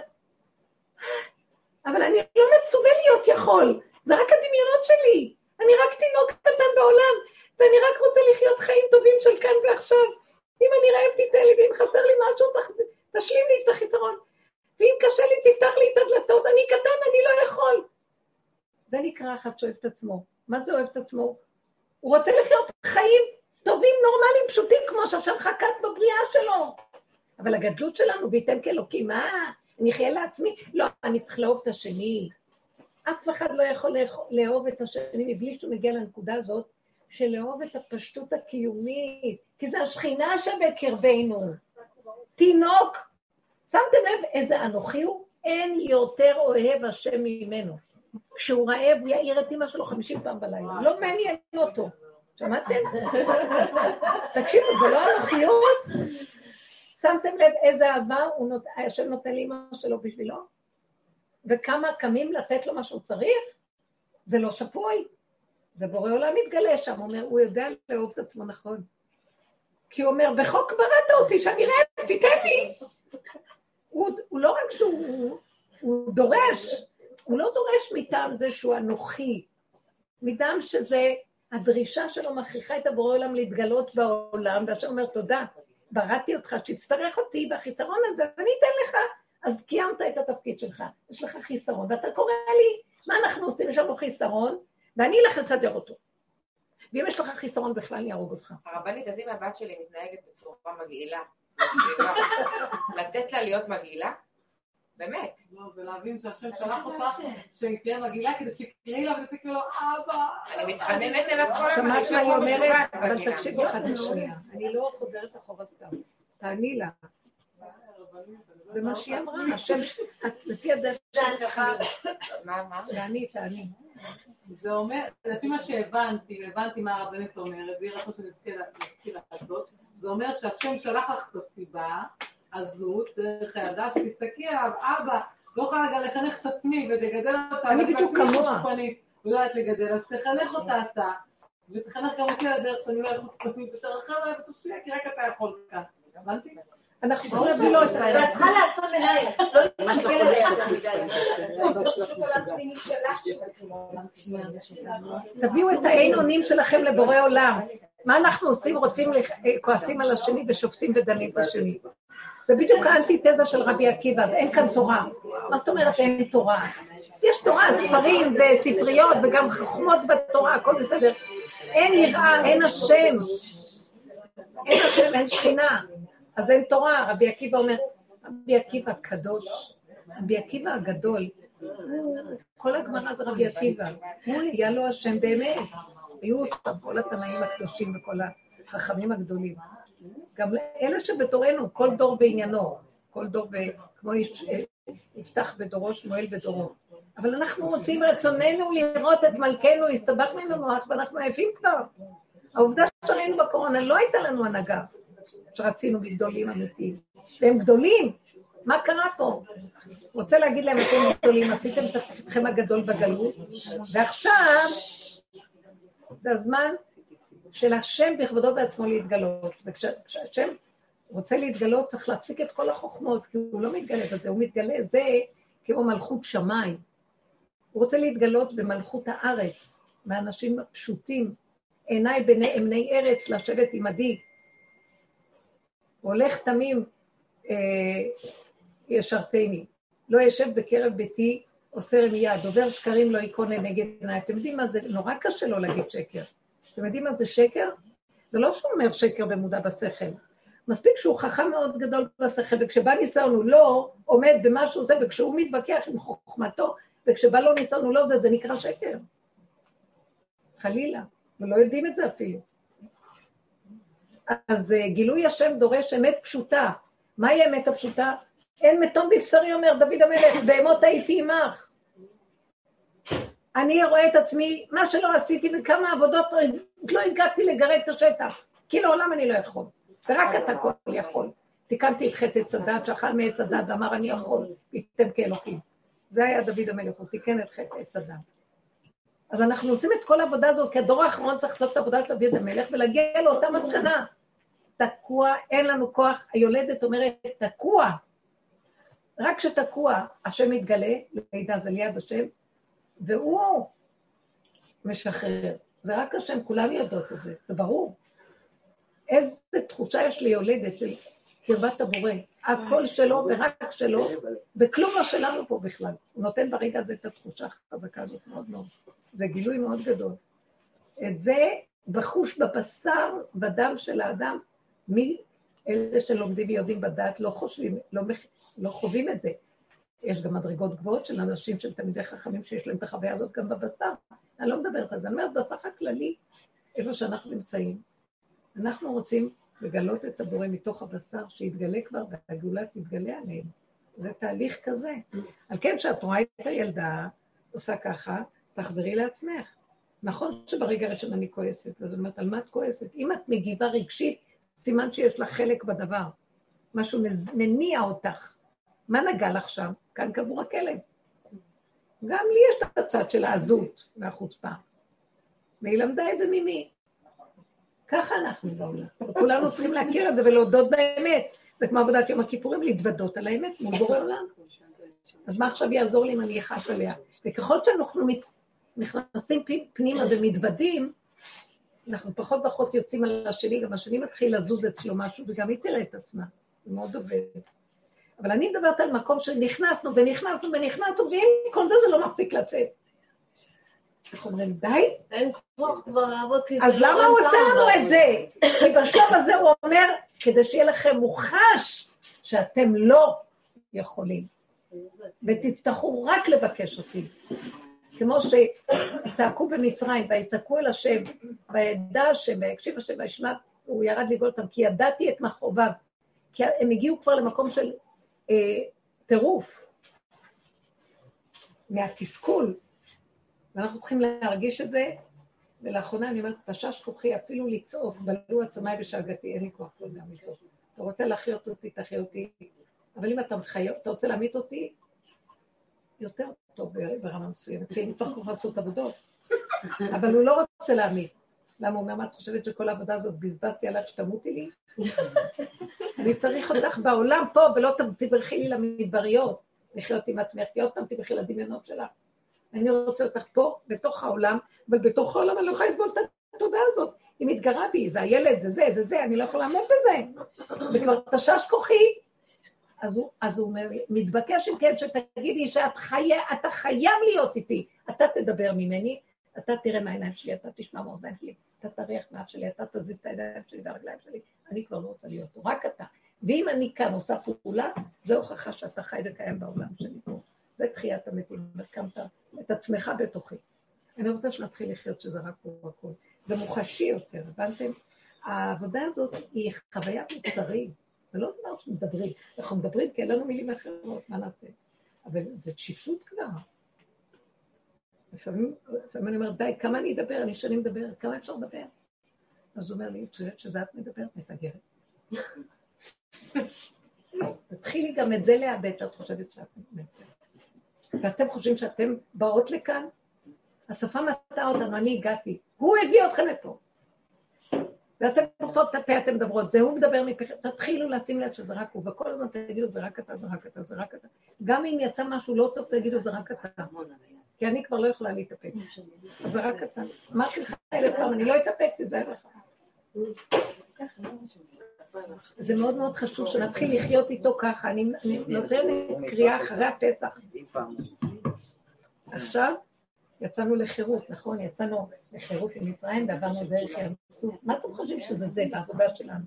אבל אני לא מצווה להיות יכול, זה רק הדמיונות שלי. אני רק תינוק קטן בעולם, ואני רק רוצה לחיות חיים טובים של כאן ועכשיו. אם אני רעב תיתן לי, ואם חסר לי משהו, תשלים לי את החיסרון. ואם קשה לי, תפתח לי את הדלתות, אני קטן, אני לא יכול. זה נקרא אחד שאוהב את עצמו. מה זה אוהב את עצמו? הוא רוצה לחיות חיים טובים, נורמליים, פשוטים, כמו שהשם חקק בבריאה שלו. אבל הגדלות שלנו, וייתם כאלוקים, מה? אני אחיה לעצמי? לא, אני צריך לאהוב את השני. אף אחד לא יכול לאהוב את השני מבלי שהוא מגיע לנקודה הזאת של לאהוב את הפשטות הקיומית, כי זה השכינה שבקרבנו. תינוק, שמתם לב איזה אנוכי הוא? אין יותר אוהב השם ממנו. כשהוא רעב, הוא יעיר את אמא שלו חמישים פעם בלילה. לא מעניין אותו. שמעתם? תקשיבו, זה לא אנוכיות? שמתם לב איזה אהבה הוא נות... השם נותן לאמא שלו בשבילו? וכמה קמים לתת לו מה שהוא צריך? זה לא שפוי. זה בורא עולם מתגלה שם, הוא אומר, הוא יודע לאהוב את עצמו נכון. כי הוא אומר, בחוק בראת אותי, שאני רעב, תיתן לי. הוא, הוא לא רק שהוא הוא, הוא דורש, הוא לא דורש מטעם זה שהוא אנוכי, מטעם שזה, הדרישה שלו מכריחה את הבורא עולם להתגלות בעולם, והשם אומר, תודה, בראתי אותך, שתצטרך אותי בחיסרון הזה, ואני אתן לך. אז קיימת את התפקיד שלך, יש לך חיסרון, ואתה קורא לי, מה אנחנו עושים? יש לנו חיסרון, ואני אלך לסדר אותו. ואם יש לך חיסרון בכלל, אני אהרוג אותך. הרבנית, אז אם הבת שלי מתנהגת בצורה מגעילה, לתת לה להיות מגעילה? באמת. לא, ולהבין שהשם שלח אותך, שהיא תהיה מגעילה כדי שתקראי לה ותקראי לו, אבא. אני מתחננת אליו כל הזמן, שמעת אני מה היא שבוע אומרת? אבל. תקשיבי אחת לשנייה. אני לא חוזרת אחורה סתם. תעני לה. זה מה שהיא אמרה, השם, לפי הדרך שלך, מה, מה? תעני, תעני. זה אומר, לפי מה שהבנתי, הבנתי מה הרבנית אומרת, והיא רצון שנזכה נזכה לעשות, זה אומר שהשם שלח לך את הסיבה, עזות, דרך הילדה, שתסתכלי עליו, אבא, לא יכולה רגע לחנך את עצמי ולגדל אותה. אני ואת בדיוק כמוה. חוצפנית, יודעת לגדל, אז תחנך אותה אתה, ותחנך גם אותי על הדרך שאני לא יכולה חוצפנית, ותרחם עליי ותושיע, כי רק אתה יכול. הבנתי? אנחנו צריכים להביא לו את ואת זה. צריכה לעצום עיניים, לא להסתכל עליה יותר מדי. תביאו את האין אונים שלכם לבורא עולם. מה אנחנו עושים? רוצים, כועסים על השני ושופטים ודנים בשני. זה בדיוק האנטיתזה של רבי עקיבא, אז אין כאן תורה. מה זאת אומרת אין תורה? יש תורה, ספרים וספריות וגם חוכמות בתורה, הכל בסדר. אין יראה, אין השם. אין השם, אין שכינה. אז אין תורה. רבי עקיבא אומר, רבי עקיבא קדוש, רבי עקיבא הגדול, כל הגמרא זה רבי עקיבא, הוא היה לו השם באמת. היו שם כל התנאים הקדושים וכל החכמים הגדולים. גם אלה שבתורנו, כל דור בעניינו, כל דור, ב- כמו יפתח בדורו, שמואל בדורו. אבל אנחנו רוצים רצוננו לראות את מלכנו, הסתבכנו עם המוח ואנחנו עייפים כבר. העובדה שראינו בקורונה, לא הייתה לנו הנהגה שרצינו בגדולים אמיתיים. והם גדולים, מה קרה פה? רוצה להגיד להם, אתם גדולים, עשיתם את תפקידכם הגדול בגלות, ועכשיו זה הזמן של השם בכבודו בעצמו להתגלות. וכשהשם רוצה להתגלות, צריך להפסיק את כל החוכמות, כי הוא לא מתגלה בזה, הוא מתגלה, זה כמו מלכות שמיים. הוא רוצה להתגלות במלכות הארץ, באנשים הפשוטים, עיניי בני אמני ארץ לשבת עמדי. הולך תמים אה, ישרתני, לא ישב בקרב ביתי עושה רמייה, דובר שקרים לא ייכון לנגד עיניי. אתם יודעים מה זה? נורא קשה לו להגיד שקר. אתם יודעים מה זה שקר? זה לא שהוא אומר שקר במודע בשכל. מספיק שהוא חכם מאוד גדול בשכל, וכשבא ניסיון הוא לא עומד במשהו זה, וכשהוא מתווכח עם חוכמתו, וכשבא לו ניסיון הוא לא זה, זה נקרא שקר. חלילה, ולא יודעים את זה אפילו. אז אה, גילוי השם דורש אמת פשוטה. מהי האמת הפשוטה? אין מתום בבשרי, אומר דוד המלך, בהמות הייתי עמך. אני רואה את עצמי, מה שלא עשיתי וכמה עבודות לא הגעתי לגרד את השטח, כי לעולם אני לא יכול, ורק אתה כל יכול. תיקנתי את חטא עץ הדת, שאכל מעץ הדת ואמר אני יכול, ייתם כאלוקים. זה היה דוד המלך, הוא תיקן את חטא עץ הדת. אז אנחנו עושים את כל העבודה הזאת, כי הדור האחרון צריך לעשות את עבודת דוד המלך ולהגיע לאותה מסקנה. תקוע, אין לנו כוח, היולדת אומרת, תקוע. רק כשתקוע, השם מתגלה, לידה זה ליד השם, והוא משחרר. זה רק השם, כולם יודעות את זה, זה ברור. איזה תחושה יש ליולדת של קרבת הבורא. הכל שלו ורק שלו, וכלום לא שלנו פה בכלל. הוא נותן ברגע הזה את התחושה החזקה הזאת מאוד מאוד. זה גילוי מאוד גדול. את זה בחוש בבשר, בדם של האדם, אלה שלומדים ויודעים בדעת לא חושבים, לא, לא חווים את זה. יש גם מדרגות גבוהות של אנשים שהם תלמידי חכמים שיש להם את החוויה הזאת גם בבשר. אני לא מדברת על זה, אני אומרת בסך הכללי, איפה שאנחנו נמצאים. אנחנו רוצים לגלות את הבורא מתוך הבשר, שיתגלה כבר, והגאולה תתגלה עליהם. זה תהליך כזה. על כן, כשאת רואה את הילדה עושה ככה, תחזרי לעצמך. נכון שברגע הראשון אני כועסת, אז אני אומרת, על מה את כועסת? אם את מגיבה רגשית, סימן שיש לך חלק בדבר. משהו מניע אותך. מה נגע לך שם? כאן קבור הכלב. גם לי יש את הצד של העזות והחוצפה. והיא למדה את זה ממי? ככה אנחנו בעולם. וכולנו צריכים להכיר את זה ולהודות באמת. זה כמו עבודת יום הכיפורים, להתוודות על האמת מול בורא עולם. אז מה עכשיו יעזור לי אם אני אכעס עליה? וככל שאנחנו נכנסים פנימה ומתוודים, אנחנו פחות ופחות יוצאים על השני, גם השני מתחיל לזוז אצלו משהו, וגם היא תראה את עצמה. זה מאוד עובד. אבל אני מדברת על מקום שנכנסנו ונכנסנו ונכנסנו, ועם כל זה זה לא מפסיק לצאת. איך אומרים, די? אין כוח כבר לעבוד כי אז זה למה לא הוא עושה לנו את. זה? כי בשלב הזה הוא אומר, כדי שיהיה לכם מוחש שאתם לא יכולים, ותצטרכו רק לבקש אותי. כמו שצעקו במצרים, ויצעקו אל השם, וידע השם, ויקשיב השם, וישמע, הוא ירד לגאול אותם, כי ידעתי את מכאוביו. כי הם הגיעו כבר למקום של טירוף, מהתסכול. ואנחנו צריכים להרגיש את זה, ולאחרונה אני אומרת, פשש כוחי אפילו לצעוק, בלו עצמיי ושאגתי, אין לי כוח כבר גם לצעוק. אתה רוצה להחיות אותי, תחיה אותי, אבל אם אתה מחיה, אתה רוצה להמית אותי, יותר טוב ברמה מסוימת, כי אני כבר כבר לעשות עבודות. אבל הוא לא רוצה להמית. למה הוא אומר, מה את חושבת שכל העבודה הזאת בזבזתי עליך שתמותי לי? אני צריך אותך בעולם פה, ולא תברכי לי למדבריות, לחיות עם עצמך, כי עוד פעם תברכי לדמיונות שלך. אני רוצה אותך פה, בתוך העולם, אבל בתוך העולם אני לא יכולה לסבול את התודעה הזאת. היא מתגרה בי, זה הילד, זה זה, זה זה, אני לא יכולה לעמוד בזה. וכבר תשש כוחי. אז הוא, אז הוא אומר, מתבקש אם כן שתגידי שאת חיה, אתה חייב להיות איתי. אתה תדבר ממני, אתה תראה מהעיניים שלי, אתה תשמע מהאוזניים שלי, אתה תריח מהאף שלי, אתה תזיז את הידיים שלי והרגליים שלי, אני כבר לא רוצה להיות פה, רק אתה. ואם אני כאן עושה פעולה, זו הוכחה שאתה חי וקיים בעולם שלי פה. זה תחיית המתים, הקמת את עצמך בתוכי. אני רוצה שנתחיל לחיות שזה רק הוא הכול. זה מוחשי יותר, הבנתם? העבודה הזאת היא חוויה מבצרית, זה לא דבר שמדברים. אנחנו מדברים כי אין לנו מילים אחרות, מה נעשה? אבל זה תשישות כבר. לפעמים, לפעמים אני אומרת, די, כמה אני אדבר? אני שנים מדברת, כמה אפשר לדבר? אז הוא אומר לי, חושבת שזה את מדברת, מפגרת. תתחילי גם את זה לאבד, שאת חושבת שאת מדברת. ואתם חושבים שאתם באות לכאן? השפה מטעה אותנו, אני הגעתי. הוא הביא אתכם לפה. ואתם פותחות את הפה, אתם מדברות, זה הוא מדבר מפיכם, תתחילו לשים לב שזה רק הוא, וכל הזמן תגידו, זה רק אתה, זה רק אתה, זה רק אתה. גם אם יצא משהו לא טוב, תגידו, זה רק אתה. כי אני כבר לא יכולה להתאפק. אז זה רק אתה. אמרתי לך אלף פעם, אני לא אתאפק, תיזהר לך. זה מאוד מאוד חשוב שנתחיל לחיות איתו ככה. אני נותנת קריאה אחרי הפסח. עכשיו יצאנו לחירות, נכון? יצאנו לחירות ממצרים ועברנו דרך ים סוף. מה אתם חושבים שזה זה בעבודה שלנו?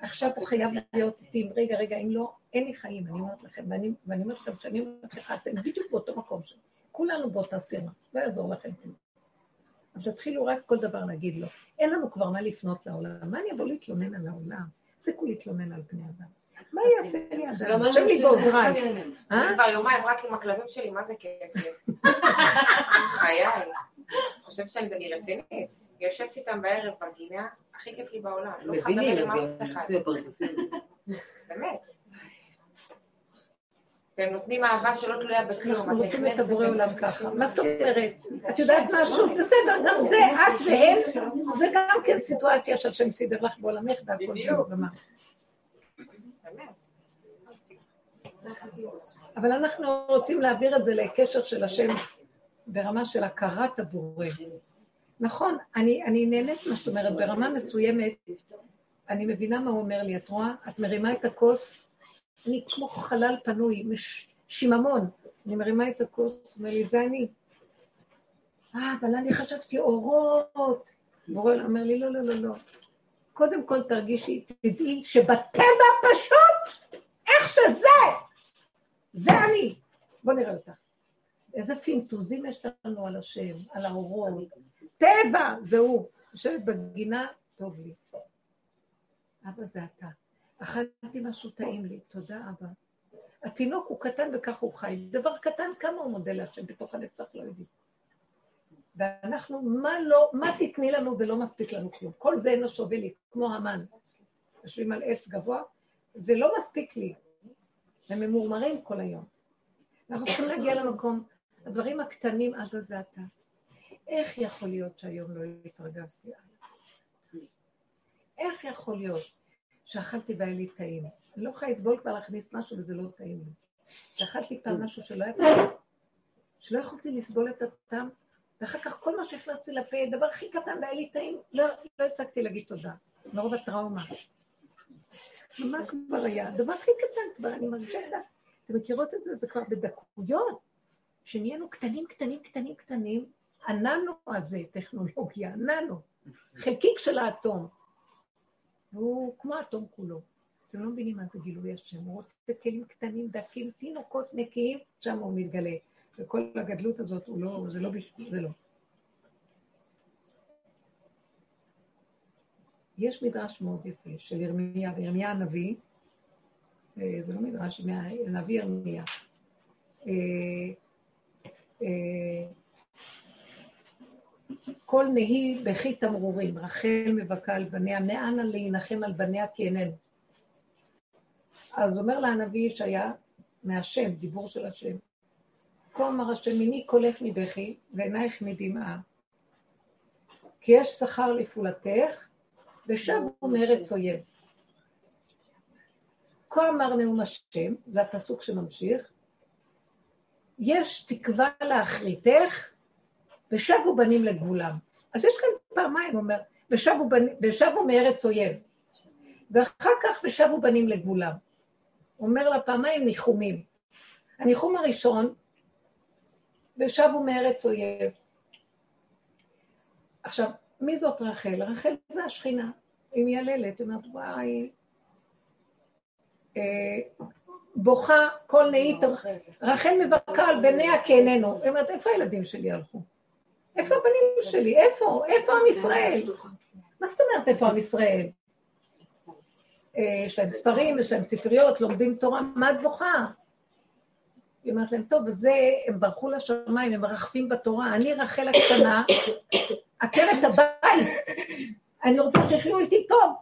עכשיו הוא חייב להיות איתי, עם רגע, רגע, אם לא, אין לי חיים, אני אומרת לכם, ואני, אומרת לכם שאני אומרת לך, אתם בדיוק באותו מקום שם. כולנו באותה סירה, לא יעזור לכם כלום. אז תתחילו רק כל דבר להגיד לו. אין לנו כבר מה לפנות לעולם. מה אני אבוא להתלונן על העולם? תפסיקו להתלונן על בני אדם. מה יעשה לי אדם? יושב לי בעוזריי. אה? אני כבר יומיים רק עם הכלבים שלי, מה זה כיף לי. חיי. את חושבת שאני רצינית? יושבת איתם בערב בגינה, הכי כיף לי בעולם. לא צריכה לדבר מבינים, עם אף אחד. באמת. והם נותנים אהבה שלא תלויה בכלום. אנחנו רוצים את הבורא עולם ככה. מה זאת אומרת? את יודעת משהו? בסדר, גם זה, את והם, זה גם כן סיטואציה שהשם סידר לך בעולמך והכל. שלו גמר. אבל אנחנו רוצים להעביר את זה לקשר של השם ברמה של הכרת הבורא. נכון, אני, אני נהנית מה שאת אומרת, ברמה מסוימת, אני מבינה מה הוא אומר לי, את רואה? את מרימה את הכוס, אני כמו חלל פנוי, מש, שיממון, אני מרימה את הכוס, אומר לי, זה אני. אה, אבל אני חשבתי אורות. בורא אומר לי, לא, לא, לא, לא. קודם כל תרגישי, תדעי שבטבע פשוט, איך שזה, זה אני. בוא נראה אותך. איזה פינטוזים יש לנו על השם, על האורות. טבע, זה הוא. יושבת בגינה, טוב לי. אבא זה אתה. אכלתי משהו טעים לי, תודה אבא. התינוק הוא קטן וככה הוא חי. דבר קטן, כמה הוא מודה להשם בתוך הנפתח, לא יודעים. ואנחנו, מה לא, מה תתני לנו ולא מספיק לנו כלום. כל זה אינו שווה לי, כמו המן. יושבים על עץ גבוה, ולא מספיק לי. הם ממורמרים כל היום. אנחנו צריכים להגיע למקום, הדברים הקטנים, אבא זה אתה. איך יכול להיות שהיום לא התרגשתי עליו? איך יכול להיות שאכלתי והיה לי טעים? אני לא יכולה לסבול כבר להכניס משהו וזה לא טעים לי. שאכלתי פעם משהו שלא היה טעים, שלא יכולתי לסבול את הטעם, ואחר כך כל מה שהכנסתי לפה, דבר הכי קטן והיה לי טעים, לא, לא הפסקתי להגיד תודה, מרוב הטראומה. מה כבר היה? הדבר הכי קטן כבר, אני מרגישה את זה. אתם מכירות את זה? זה כבר בדקויות, שנהיינו קטנים, קטנים, קטנים, קטנים, הננו הזה, טכנולוגיה, הננו, חלקיק של האטום. והוא כמו האטום כולו. אתם לא מבינים מה זה גילוי השם, הוא רוצה כלים קטנים, דקים, תינוקות נקיים, שם הוא מתגלה. וכל הגדלות הזאת, הוא לא, זה לא בשביל, זה לא. יש מדרש מאוד יפה של ירמיה, וירמיה הנביא, אה, זה לא מדרש, הנביא ירמיה. כל נהי בכי תמרורים, רחל מבכה על בניה, מאנה להנחם על בניה כי איננו. אז אומר לה הנביא ישעיה, מהשם, דיבור של השם, כה אמר השם, מיני קולך מבכי ועינייך מדמעה, כי יש שכר לפעולתך, ושבו מארץ אויב. כה אמר נאום השם, זה הפסוק שממשיך, יש תקווה לאחריתך, ושבו בנים לגבולם. אז יש כאן פעמיים, אומר, ושבו, בנ... ושבו מארץ אויב. ואחר כך ושבו בנים לגבולם. אומר לה פעמיים ניחומים. הניחום הראשון, ושבו מארץ אויב. עכשיו, מי זאת רחל? רחל זה השכינה. היא מייללת, היא אומרת, וואי, אה, בוכה כל נאית, רחל מבכה על בניה כי איננו. היא אומרת, איפה הילדים שלי הלכו? איפה הבנים שלי? איפה? איפה עם ישראל? מה זאת אומרת איפה עם ישראל? אה, יש להם ספרים, יש להם ספריות, לומדים תורה, מה את בוכה? היא אומרת להם, טוב, וזה, הם ברחו לשמיים, הם מרחפים בתורה, אני רחל הקטנה, עקרת הבית, אני רוצה שיחיו איתי טוב,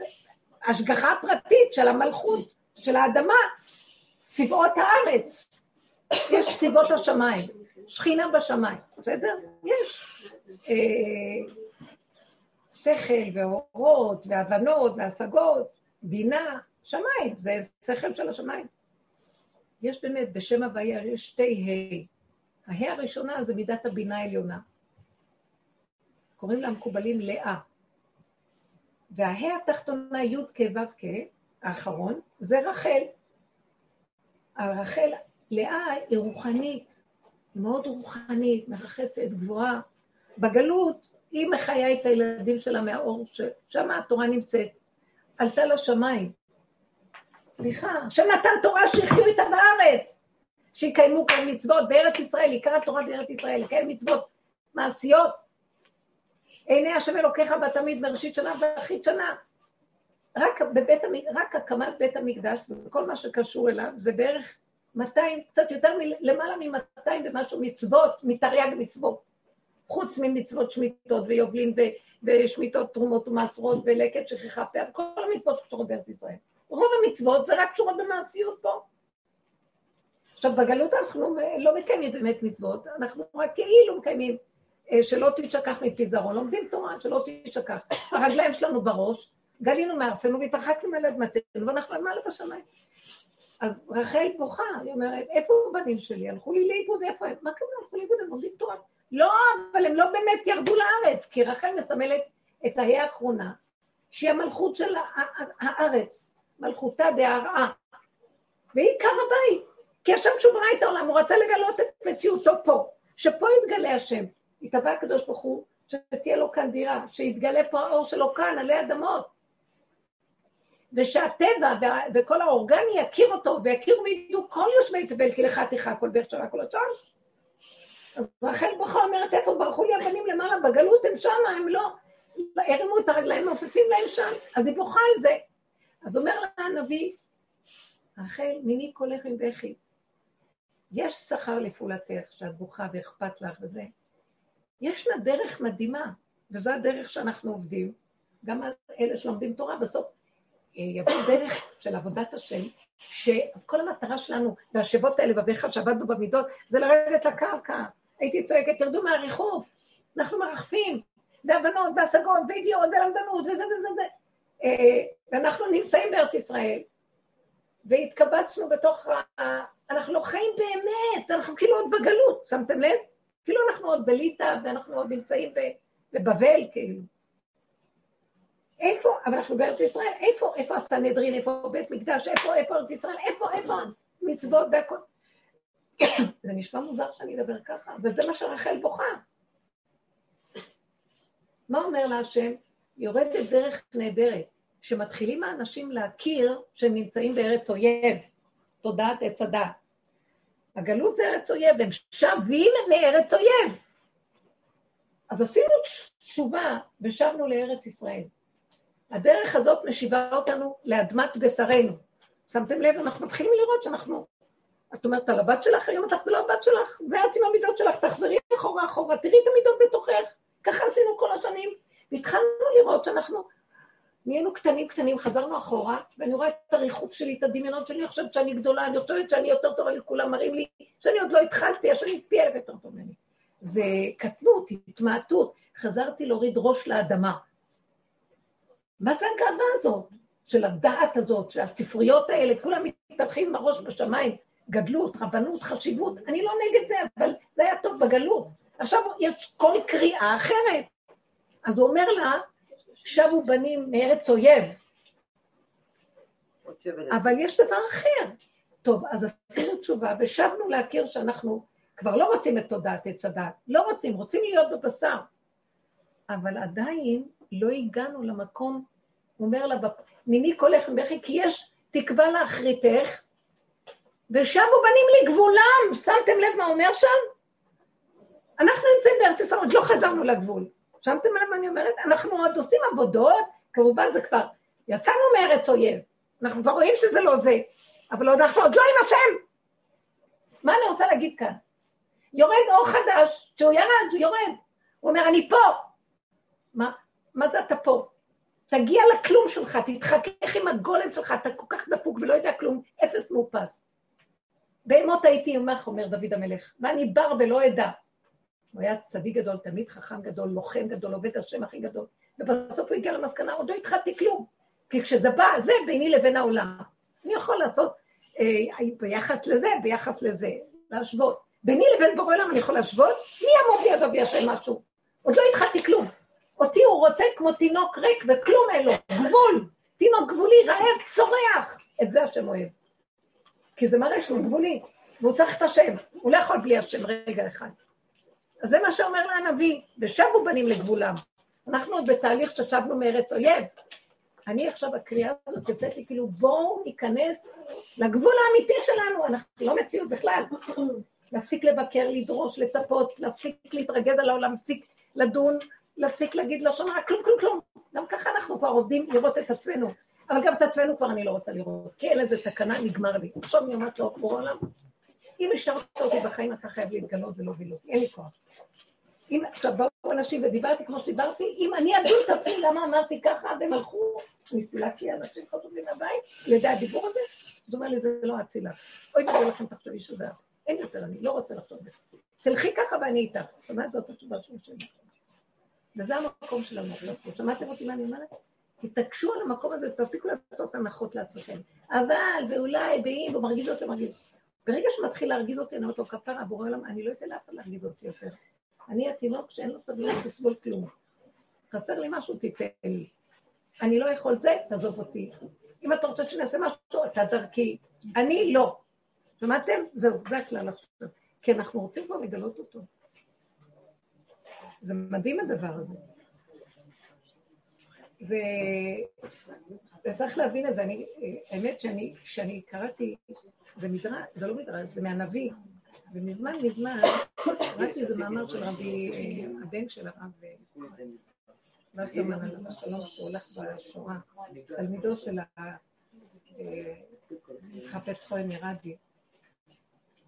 השגחה פרטית של המלכות, של האדמה, צבאות הארץ, יש צבאות השמיים, שכינה בשמיים, בסדר? יש. אה, שכל ואורות והבנות והשגות, בינה, שמיים, זה שכל של השמיים. יש באמת, בשם הוויה יש שתי ה'. ה' הראשונה זה מידת הבינה העליונה. קוראים לה מקובלים לאה. והה' התחתונה, י' כ' ו' כ', האחרון, זה רחל. הרחל, לאה היא רוחנית, מאוד רוחנית, מרחפת, גבוהה. בגלות, היא מחיה את הילדים שלה מהאור, ששם התורה נמצאת. עלתה לשמיים. סליחה, השם נתן תורה שיחיו איתה בארץ, שיקיימו כאן מצוות בארץ ישראל, עיקר התורה בארץ ישראל, לקיים מצוות מעשיות. עיני השם אלוקיך בתמיד מראשית שנה ואחרית שנה. רק, בבית, רק הקמת בית המקדש וכל מה שקשור אליו זה בערך 200, קצת יותר למעלה מ-200 ומשהו מצוות, מתרי"ג מצוות. חוץ ממצוות שמיטות ויובלין ושמיטות תרומות ומעשרות ולקט שכחה פה, כל המצוות שקשורות בארץ ישראל. רוב המצוות זה רק קשורות במעשיות פה. עכשיו, בגלות אנחנו לא מקיימים באמת מצוות, אנחנו רק כאילו מקיימים אה, שלא תשכח מפיזרון, לומדים תורה, שלא תשכח. הרגליים שלנו בראש, גלינו מארצנו והתרחקנו אל אדמתנו, ואנחנו למעלה בשמיים. אז רחל בוכה, היא אומרת, איפה הבנים שלי? הלכו לי לאיבוד, איפה הם? מה קרה? הלכו לאיבוד, הם לומדים תורה. לא, אבל הם לא באמת ירדו לארץ, כי רחל מסמלת את ההא האחרונה, שהיא המלכות של הארץ, מלכותה דהרעה, והיא עיקר הבית, כי השם שהוא ברא את העולם, הוא רצה לגלות את מציאותו פה, שפה יתגלה השם. התהווה הקדוש ברוך הוא, שתהיה לו כאן דירה, שיתגלה פה האור שלו כאן, עלי אדמות. ושהטבע וכל האורגני יכיר אותו, ויכירו וידעו כל יושבי תבל, כי לך תיכה כל בית שלה כל השאר. אז רחל בוכה אומרת, איפה ברחו לי הבנים למעלה? בגלות הם שמה, הם לא, הרימו את הרגליים, מעופפים להם שם. אז היא בוכה על זה. אז אומר לה הנביא, רחל, מיני קולך עם בכי. יש שכר לפעולתך, שאת בוכה ואכפת לך וזה. יש לה דרך מדהימה, וזו הדרך שאנחנו עובדים. גם אלה שלומדים תורה, בסוף דרך של עבודת השם, שכל המטרה שלנו, והשבות האלה בביך שעבדנו במידות, זה לרדת לקרקע. הייתי צועקת, תרדו מהריחוף, אנחנו מרחפים, והבנות, והשגות, וידיעות, ולמדנות, וזה וזה וזה. אה, ואנחנו נמצאים בארץ ישראל, והתקבצנו בתוך ה... אנחנו לא חיים באמת, אנחנו כאילו עוד בגלות, שמתם לב? כאילו אנחנו עוד בליטא, ואנחנו עוד נמצאים בבבל, כאילו. איפה, אבל אנחנו בארץ ישראל, איפה, איפה הסנהדרין, איפה בית מקדש, איפה, איפה ארץ ישראל, איפה, איפה מצוות והכל. זה נשמע מוזר שאני אדבר ככה, אבל זה מה שרחל בוכה. מה אומר לה השם? יורדת דרך נהדרת, שמתחילים האנשים להכיר שהם נמצאים בארץ אויב, תודעת עץ הדת. הגלות זה ארץ אויב, הם שבים מארץ אויב. אז עשינו תשובה ושבנו לארץ ישראל. הדרך הזאת משיבה אותנו לאדמת בשרנו. שמתם לב, אנחנו מתחילים לראות שאנחנו... את אומרת על הבת שלך, היום אותך זה לא הבת שלך, זה את עם המידות שלך, תחזרי אחורה אחורה, תראי את המידות בתוכך. ככה עשינו כל השנים, והתחלנו לראות שאנחנו נהיינו קטנים קטנים, חזרנו אחורה, ואני רואה את הריחוף שלי, את הדמיונות שלי, אני חושבת שאני גדולה, אני חושבת שאני יותר טובה לכולם, מראים לי שאני עוד לא התחלתי, השני פי אלף יותר טוב ממני. זה קטנות, התמעטות, חזרתי להוריד ראש לאדמה. מה זה הגאווה הזאת? של הדעת הזאת, של הספריות האלה, כולם מתפתחים עם הראש בשמיים, גדלות, רבנות, חשיבות, אני לא נגד זה, אבל זה היה טוב בגלות. עכשיו יש כל קריאה אחרת. אז הוא אומר לה, שבו בנים מארץ אויב. אבל יש דבר אחר. טוב, אז עשינו תשובה ושבנו להכיר שאנחנו כבר לא רוצים את תודעת עץ הדת, לא רוצים, רוצים להיות בבשר. אבל עדיין לא הגענו למקום, הוא אומר לה, "בפ- מיני קולך מבכי, כי יש תקווה לאחריתך, ושבו בנים לגבולם. שמתם לב מה אומר שם? אנחנו נמצאים בארץ ישראל, עוד לא חזרנו לגבול. שמתם לב מה אני אומרת? אנחנו עוד עושים עבודות, כמובן זה כבר, יצאנו מארץ אויב, אנחנו כבר רואים שזה לא זה, אבל עוד אנחנו עוד לא עם השם. מה אני רוצה להגיד כאן? יורד אור חדש, כשהוא ירד, הוא יורד. הוא אומר, אני פה. מה, מה זה אתה פה? תגיע לכלום שלך, תתחכך עם הגולם שלך, אתה כל כך דפוק ולא יודע כלום, אפס מאופס. בהמות הייתי עמך, אומר דוד המלך, ואני בר ולא אדע. הוא היה צדיק גדול, תמיד חכם גדול, לוחם גדול, עובד השם הכי גדול, ובסוף הוא הגיע למסקנה, עוד לא התחלתי כלום. כי כשזה בא, זה ביני לבין העולם. אני יכול לעשות אה, ביחס לזה, ביחס לזה, להשוות. ביני לבין בורא עולם אני יכול להשוות? מי יעמוד לידו וישם משהו? עוד לא התחלתי כלום. אותי הוא רוצה כמו תינוק ריק וכלום אין לו, גבול. תינוק גבולי, רעב, צורח. את זה השם אוהב. כי זה מראה שהוא גבולי, והוא צריך את השם. הוא לא יכול בלי השם רגע אחד. אז זה מה שאומר לה הנביא, ושבו בנים לגבולם. אנחנו עוד בתהליך ששבנו מארץ אויב. אני עכשיו, הקריאה הזאת יוצאת לי כאילו, בואו ניכנס לגבול האמיתי שלנו, אנחנו לא מציאות בכלל. להפסיק לבקר, לדרוש, לצפות, להפסיק להתרגז על העולם, להפסיק לדון, להפסיק להגיד לשון הרע, כלום, כלום, כלום. גם ככה אנחנו כבר עובדים לראות את עצמנו. אבל גם את עצמנו כבר אני לא רוצה לראות, כי אין איזה תקנה, נגמר לי. עכשיו אני אומרת לו, בורא עולם, אם השארת אותי בחיים, אתה חייב להתגלות ולהוביל אותי, אין לי כוח. אם עכשיו באו אנשים ודיברתי כמו שדיברתי, אם אני אדון את עצמי למה אמרתי ככה, והם הלכו, אני סילקתי אנשים חשובים מהבית, לידי הדיבור הזה, אז הוא אומר לי, זה לא אצילה. אוי ואבוי לכם, תחשבי שזה. אין יותר, אני לא רוצה לחשוב בזה. תלכי ככה ואני איתך. שומעת זאת התשובה שלי. וזה המקום שלנו. לא שמעתם אותי מה אני אומרת? תתעקשו על המקום הזה, תפסיקו לעשות הנחות לעצמכם. אבל, ואולי, ואם, הוא מרגיז אותי, מרגיז. ברגע שמתחיל להרגיז אותי, אני אומרת לו, כפרה, בורא עולם, אני לא אתן לאף אחד להרגיז אותי יותר. אני התינוק שאין לו סבלנות לסבול כלום. חסר לי משהו, תיתן לי. אני לא יכול זה, תעזוב אותי. אם אתה רוצה שנעשה משהו, אתה דרכי. אני לא. שמעתם? זהו, זה הכלל עכשיו. כי אנחנו רוצים כבר לגלות אותו. זה מדהים הדבר הזה. זה, זה צריך להבין את זה. אני, האמת שאני, כשאני קראתי, זה מדרש, זה לא מדרש, זה מהנביא. ומזמן מזמן קראתי איזה מאמר של רבי, אה, הבן של הרב אה, וסרמן עליו השלום, שהוא הולך בשואה, תלמידו של אה, חפץ חיים ירדי.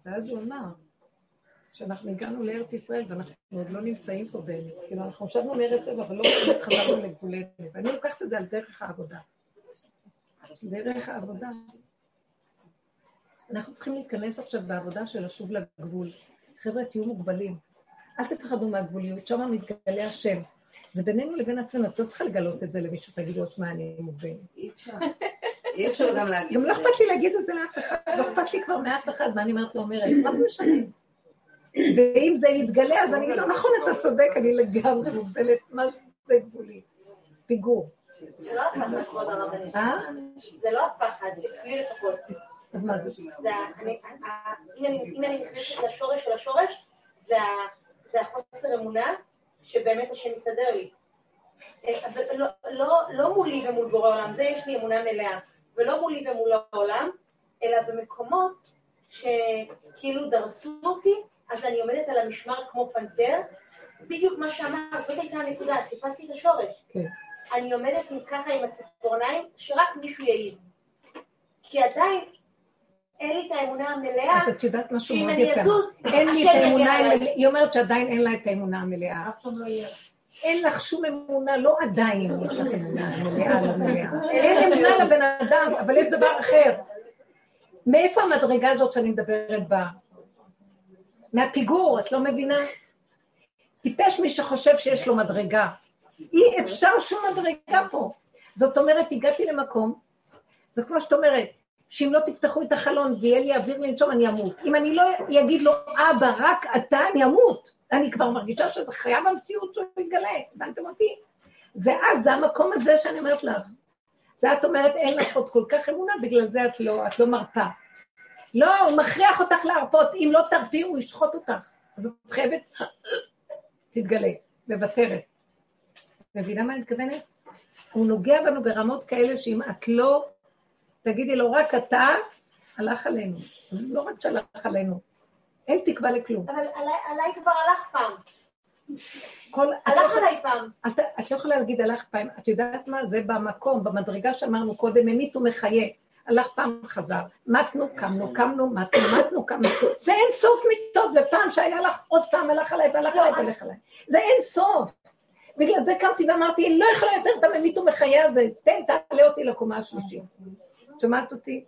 ואז הוא אמר שאנחנו הגענו לארץ ישראל ואנחנו עוד לא נמצאים פה באמת. כאילו, אנחנו חשבנו לארץ ישראל, אבל לא באמת חזרנו לגבולנו. ואני לוקחת את זה על דרך העבודה. דרך העבודה. אנחנו צריכים להיכנס עכשיו בעבודה של לשוב לגבול. חבר'ה, תהיו מוגבלים. אל תפחדו מהגבוליות, שם מתגלה השם. זה בינינו לבין עצמנו, את לא צריכה לגלות את זה למישהו, תגידו, תשמע, אני מוגבלת. אי אפשר. אי אפשר גם להגיד. גם לא אכפת לי להגיד את זה לאף אחד, לא אכפת לי כבר מאף אחד, מה אני אומרת לו, אומרת, מה זה משנה? ואם זה יתגלה, אז אני אגיד לו, נכון, אתה צודק, אני לגמרי מוגבלת, מה זה גבולי? פיגור. זה לא הפחד, כבוד הרבנית. אה? זה לא הפחד, אצלי לפחות. אז מה זה? אם אני נכנסת לשורש של השורש, זה החוסר אמונה שבאמת השם יסדר לי. אה, אבל לא- לא- לא מולי ומול בורא עולם, זה יש לי אמונה מלאה, ולא מולי ומול העולם, אלא במקומות שכאילו דרסו אותי, אז אני עומדת על המשמר כמו פנתר, בדיוק מה שאמרת, זאת הייתה הנקודה, חיפשתי את השורש. כן. אני עומדת עם ככה עם הציפורניים, שרק מישהו יעיד. כי עדיין אין לי את האמונה המלאה, אז את יודעת משהו מאוד. אזוז, אין לי את האמונה. המלאה- היא אומרת שעדיין אין לה את האמונה המלאה, אף פעם לא יהיה. אין לך שום אמונה, לא עדיין יש לך אמונה מלאה, לא מלאה. אין אמונה לבן אדם, אבל יש דבר אחר. מאיפה המדרגה הזאת שאני מדברת בה? מהפיגור, את לא מבינה? טיפש מי שחושב שיש לו מדרגה. אי אפשר שום מדרגה פה. זאת אומרת, הגעתי למקום, זה כמו שאת אומרת, שאם לא תפתחו את החלון ויהיה לי אוויר לנשום, אני אמות. אם אני לא אגיד לו, אבא, רק אתה, אני אמות. אני כבר מרגישה שזה חייב המציאות שהוא יתגלה, הבנתם אותי? זה אז, זה המקום הזה שאני אומרת לך. זה את אומרת, אין לך עוד כל כך אמונה, בגלל זה את לא, את לא מרפה. לא, הוא מכריח אותך להרפות, אם לא תרפי, הוא ישחוט אותך. אז את חייבת, תתגלה, מוותרת. מבינה מה אני מתכוונת? הוא נוגע בנו ברמות כאלה שאם את לא תגידי לו, רק אתה, הלך עלינו. לא רק שהלך עלינו, אין תקווה לכלום. אבל עליי- עליי כבר הלך פעם, כל, לא הלך עליי פעם. את, את לא יכולה להגיד הלך פעם, את יודעת מה? זה במקום, במדרגה שאמרנו קודם, ממית ומחיה. הלך פעם, חזר. מתנו, קמנו, קמנו, מתנו, מתנו, קמנו. זה אין סוף מיטות, ופעם שהיה לך עוד פעם, הלך עליי, והלך עליי, והלך עליי. זה אין סוף. בגלל זה קמתי ואמרתי, לא יכולה יותר את הממית ומחיה הזה, תן, תעלה אותי לקומה השלישית. שומעת אותי?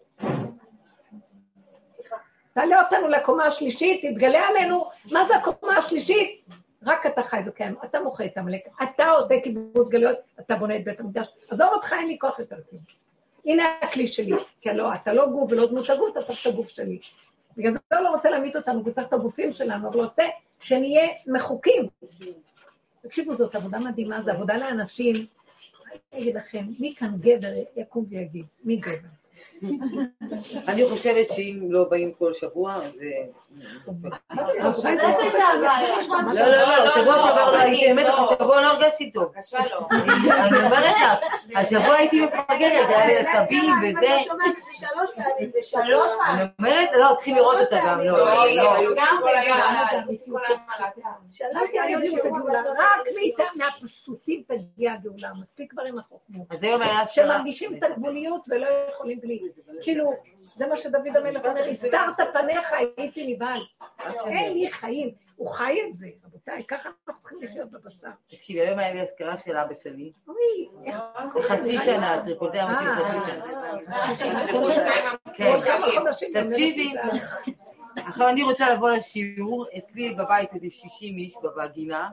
תעלה אותנו לקומה השלישית, תתגלה עלינו, מה זה הקומה השלישית? רק אתה חי וקיים, אתה מוחה את עמלק, אתה עושה קיבוץ גלויות, אתה בונה את בית המקדש, עזוב אותך, אין לי כוח יותר כלום. הנה הכלי שלי, כי לא, אתה לא גוף ולא דמות הגוף, אתה צריך את הגוף שלי. בגלל זה הוא לא רוצה להמית אותנו, הוא צריך את הגופים שלנו, אבל רוצה שנהיה מחוקים. תקשיבו, זאת עבודה מדהימה, זו עבודה לאנשים. אני אגיד לכם, מי כאן גבר יקום ויגיד? מי גבר? אני חושבת שאם לא באים כל שבוע, אז... הייתה הבעיה. לא, לא, לא, שבוע שעבר לא הייתי, האמת לך, השבוע לא הרגשתי טוב. בבקשה לא. אני אומרת לך, השבוע הייתי מפגרת, היה לי עצבים וזה. אני שומעת את זה שלוש פעמים אני אומרת, לא, צריכים לראות אותה גם, לא, לא. את הגאולה, רק מאיתה, מהפשוטים תגיע הגאולה, מספיק כבר עם החוכמות. אז היום היה שרה. שמרגישים את הגבוליות ולא יכולים בלי. כאילו, זה מה שדוד המלך אומר, הסתרת פניך, הייתי נבהל. אין לי חיים. הוא חי את זה, רבותיי, ככה אנחנו צריכים לחיות בבשר. תקשיבי, היום היה לי אזכרה של אבא שלי. אוי, איך... חצי שנה, טריקוטי אבא שלי אה, חצי שנה. אה, כן. תקשיבי, עכשיו אני רוצה לבוא לשיעור, אצלי בבית איזה 60 איש בווגינה.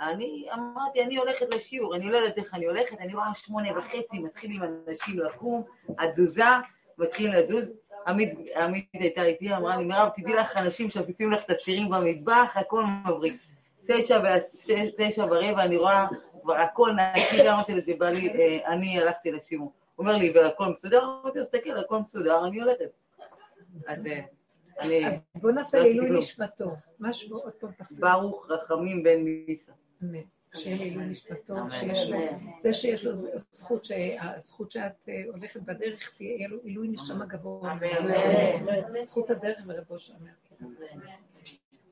אני אמרתי, אני הולכת לשיעור, אני לא יודעת איך אני הולכת, אני רואה שמונה וחצי, מתחילים אנשים לקום, התזוזה, מתחילים לזוז. עמית עמית הייתה איתי, אמרה לי, מירב, תדעי לך, אנשים שופפים לך את הצירים במטבח, הכל מבריק. תשע תשע ורבע, אני רואה כבר הכל נקי, אמרתי לזה, בעלי, אה, אני הלכתי לשיעור. הוא אומר לי, והכל מסודר? אמרתי, תסתכל, הכל מסודר, אני הולכת. אז אה, אז בואו נעשה לא לעילוי. נשמתו. משהו עוד פעם תחזור. ברוך רחמים בן מיסה. אמן. שיהיה לעילוי נשמתו, שיש לו, זה שיש לו זכות, שהזכות שאת אה, הולכת בדרך, תהיה לו עילוי נשמה גבוה. זכות הדרך ורבו שאומר.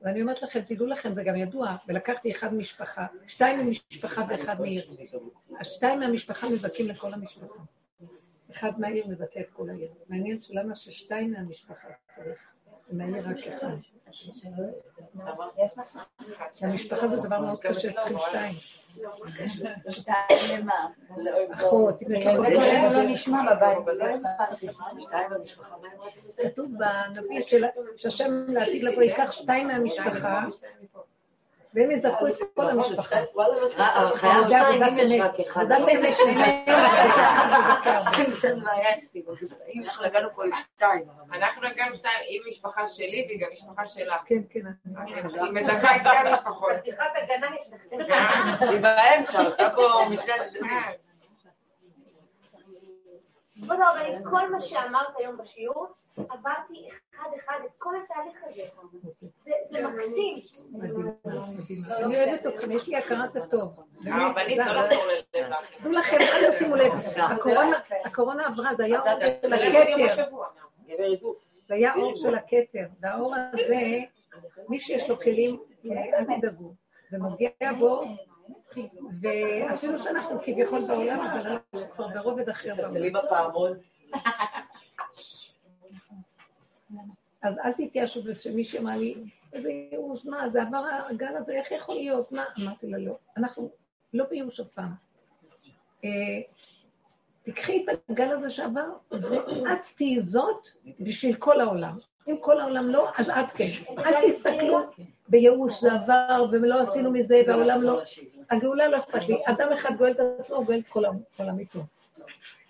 ואני אומרת לכם, תדעו לכם, זה גם ידוע, ולקחתי אחד משפחה, שתיים ממשפחה ואחד מעיר. השתיים מהמשפחה מזכים לכל המשפחה. אחד מהעיר מבטא את כל העיר. מעניין שלמה ששתיים מהמשפחה צריך, ומהעיר רק אחד. המשפחה זה דבר מאוד קשה, צריכים שתיים. שתיים למה? אחות, אם יש לך לא נשמע בבית. כתוב בנביא של- שהשם לעתיד לבוא ייקח שתיים מהמשפחה, והם יזכו את כל המשפחה. אבל חייב שתיים, אם יש. רק אחד. עבודת אמת שזה. אנחנו הגענו פה לשתיים. אנחנו הגענו שתיים עם משפחה שלי והיא גם משפחה שלה. כן, כן. היא מזכה את שתי המשפחות. פתיחת הגנה יש לך. היא באמצע, עושה פה משני הצדדים. כבוד הרבנית, כל מה שאמרת היום בשיעור, עברתי אחד-אחד את כל התהליך הזה. זה- זה מקסים. אני אוהבת אתכם, יש לי הכרת הטוב. הרבנית זה- לא לחזור ללב. דעו לכם, אל תשימו לב, הקורונה- הקורונה עברה, זה היה אור של הכתר, זה היה אור של הכתר, והאור הזה, מי שיש לו כלים, אה, אל תדאגו, זה נוגע בו, ואפילו שאנחנו כביכול בעולם, אבל אנחנו כבר ברובד אחר צלצלי. בפעמון. אז אל תתייאשו, ושמישהי אמרה לי, איזה ייאוש, מה, זה עבר הגל הזה, איך יכול להיות? מה? אמרתי לה, לא. אנחנו לא בייאוש אף פעם. אה, תקחי את הגל הזה שעבר, ואת תהיי זאת בשביל כל העולם. אם כל העולם לא, אז את כן. אל תסתכלו בייאוש, זה עבר, ולא עשינו מזה, והעולם לא... הגאולה לא אכפת לי. אדם אחד גואל את עצמו, גואל את כל העולם איתו.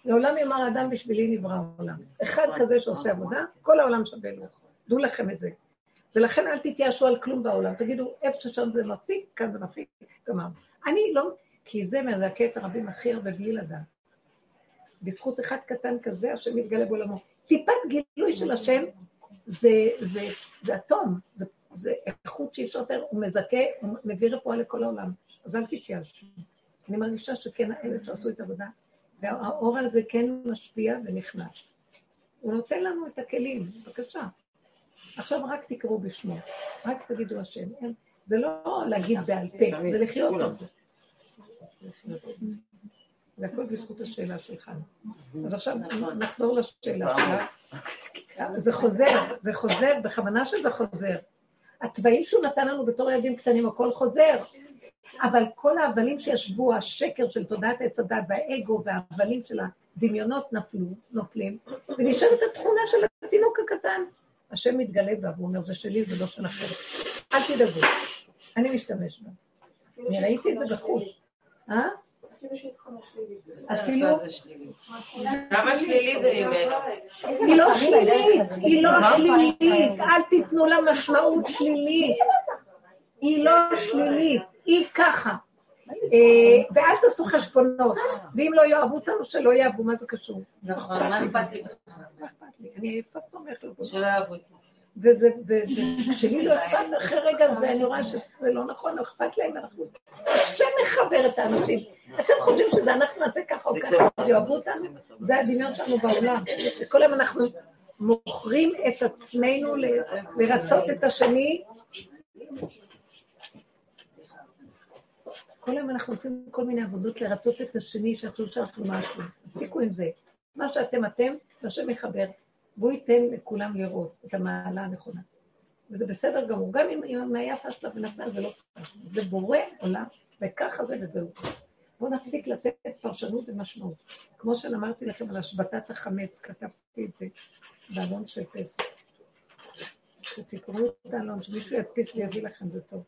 לעולם יאמר האדם בשבילי נברא העולם. אחד כזה שעושה עבודה, כל העולם שווה לו. דעו לכם את זה. ולכן אל תתייאשו על כלום בעולם. תגידו, איפה ששם זה מפסיק, כאן זה מפסיק, גמר. אני לא, כי זה מזכה את הרבים הכי הרבה בלי לדעת. בזכות אחד קטן כזה, השם מתגלה בעולמו. טיפת גילוי של השם זה, זה, זה אטום, זה, זה איכות שאי אפשר יותר, הוא מזכה, הוא מביא רפואה לכל העולם. אז אל תתייאשו. אני מרגישה שכן, האלה שעשו את העבודה, והאור הזה כן משפיע ונכנס. הוא נותן לנו את הכלים, בבקשה. עכשיו רק תקראו בשמו, רק תגידו השם. זה לא להגיד בעל פה, זה לחיות את זה. זה הכל בזכות השאלה שלך. אז עכשיו נחזור לשאלה שלה. זה חוזר, זה חוזר, בכוונה שזה חוזר. התוואים שהוא נתן לנו בתור ילדים קטנים, הכל חוזר. אבל כל ההבלים שישבו, השקר של תודעת עץ הדת והאגו וההבלים של הדמיונות נפלו, נופלים, ונשארת התכונה של התינוק הקטן. השם מתגלה בה, והוא אומר, זה שלי, זה לא שלכם. אל תדאגו, אני משתמש בה. אני ראיתי את זה בחוץ. אה? אפילו, כמה שלילי זה ממנו. היא לא שלילית, היא לא שלילית, אל תיתנו לה משמעות שלילית. היא לא שלילית, היא ככה. אה, ואל תעשו חשבונות, ואם לא יאהבו אותנו, שלא יאהבו, מה זה קשור? נכון, מה אכפת לי? אני עייפה סומכת לבוא. שלא יאהבו אותי. וזה, וכשלי לא אכפת, אחרי רגע זה, אני רואה שזה לא נכון, לא אכפת להם, אנחנו... השם מחבר את האנשים. אתם חושבים שזה אנחנו נעשה ככה או ככה, אז יאהבו אותנו? זה הדמיון שלנו בעולם. וכל היום אנחנו מוכרים את עצמנו לרצות את השני. כל היום אנחנו עושים כל מיני עבודות לרצות את השני, שיחשוב שאנחנו משהו. תפסיקו עם זה. מה שאתם אתם, והשם יחבר. והוא ייתן לכולם לראות את המעלה הנכונה. וזה בסדר גמור, גם אם, אם המעיה פשלה ונפלה, זה לא פשלה. זה בורא עולם, וככה זה וזהו. בואו נפסיק לתת פרשנות ומשמעות. כמו שאמרתי לכם על השבתת החמץ, כתבתי את זה באלון של פסח. שתקראו את האלון, שמישהו ידפיס ויביא לכם, זה טוב.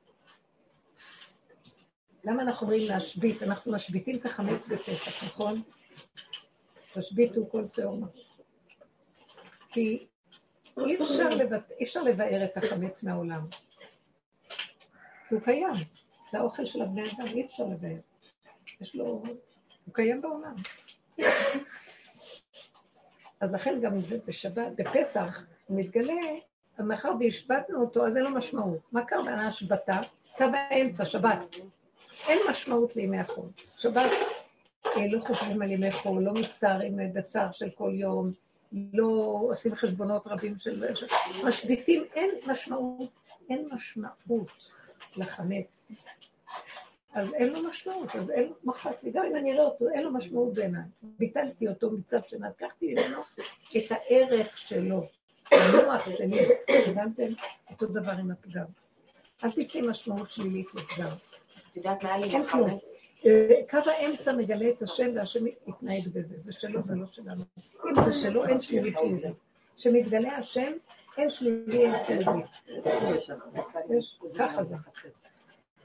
למה אנחנו אומרים להשבית? אנחנו משביתים את החמץ בפסח, נכון? תשביתו כל שאור כי אי אפשר, לבט... אי אפשר לבאר את החמץ מהעולם. הוא קיים. זה האוכל של הבני אדם, אי אפשר לבאר. יש לו... הוא קיים בעולם. אז לכן גם בשבת, בפסח, הוא מתגלה, מאחר והשבתנו אותו, אז אין לו משמעות. מה קרה בהשבתה? קו האמצע, שבת. אין משמעות לימי החול. שבת אה, לא חושבים על ימי חול, לא מצטערים בצער של כל יום, לא עושים חשבונות רבים של... משביתים, אין משמעות, אין משמעות לחמץ. אז אין לו משמעות, אז אין לו מחק לי, גם אם אני אראה אותו, אין לו משמעות בעיניי. ביטלתי אותו מצד שנה, לקחתי ממנו את הערך שלו, המוח שלי, הבנתם? אותו דבר עם הפגם. אל תתני משמעות שלילית לפגם. את יודעת כלום. בחמץ? אה, קו האמצע מגלה את השם והשם יתנהג בזה. זה שלו, זה לא שלנו. אם זה שלו, אין שלילי חיובי. כשמתגלה השם, אין שלילי, אין חיובי. ככה זה.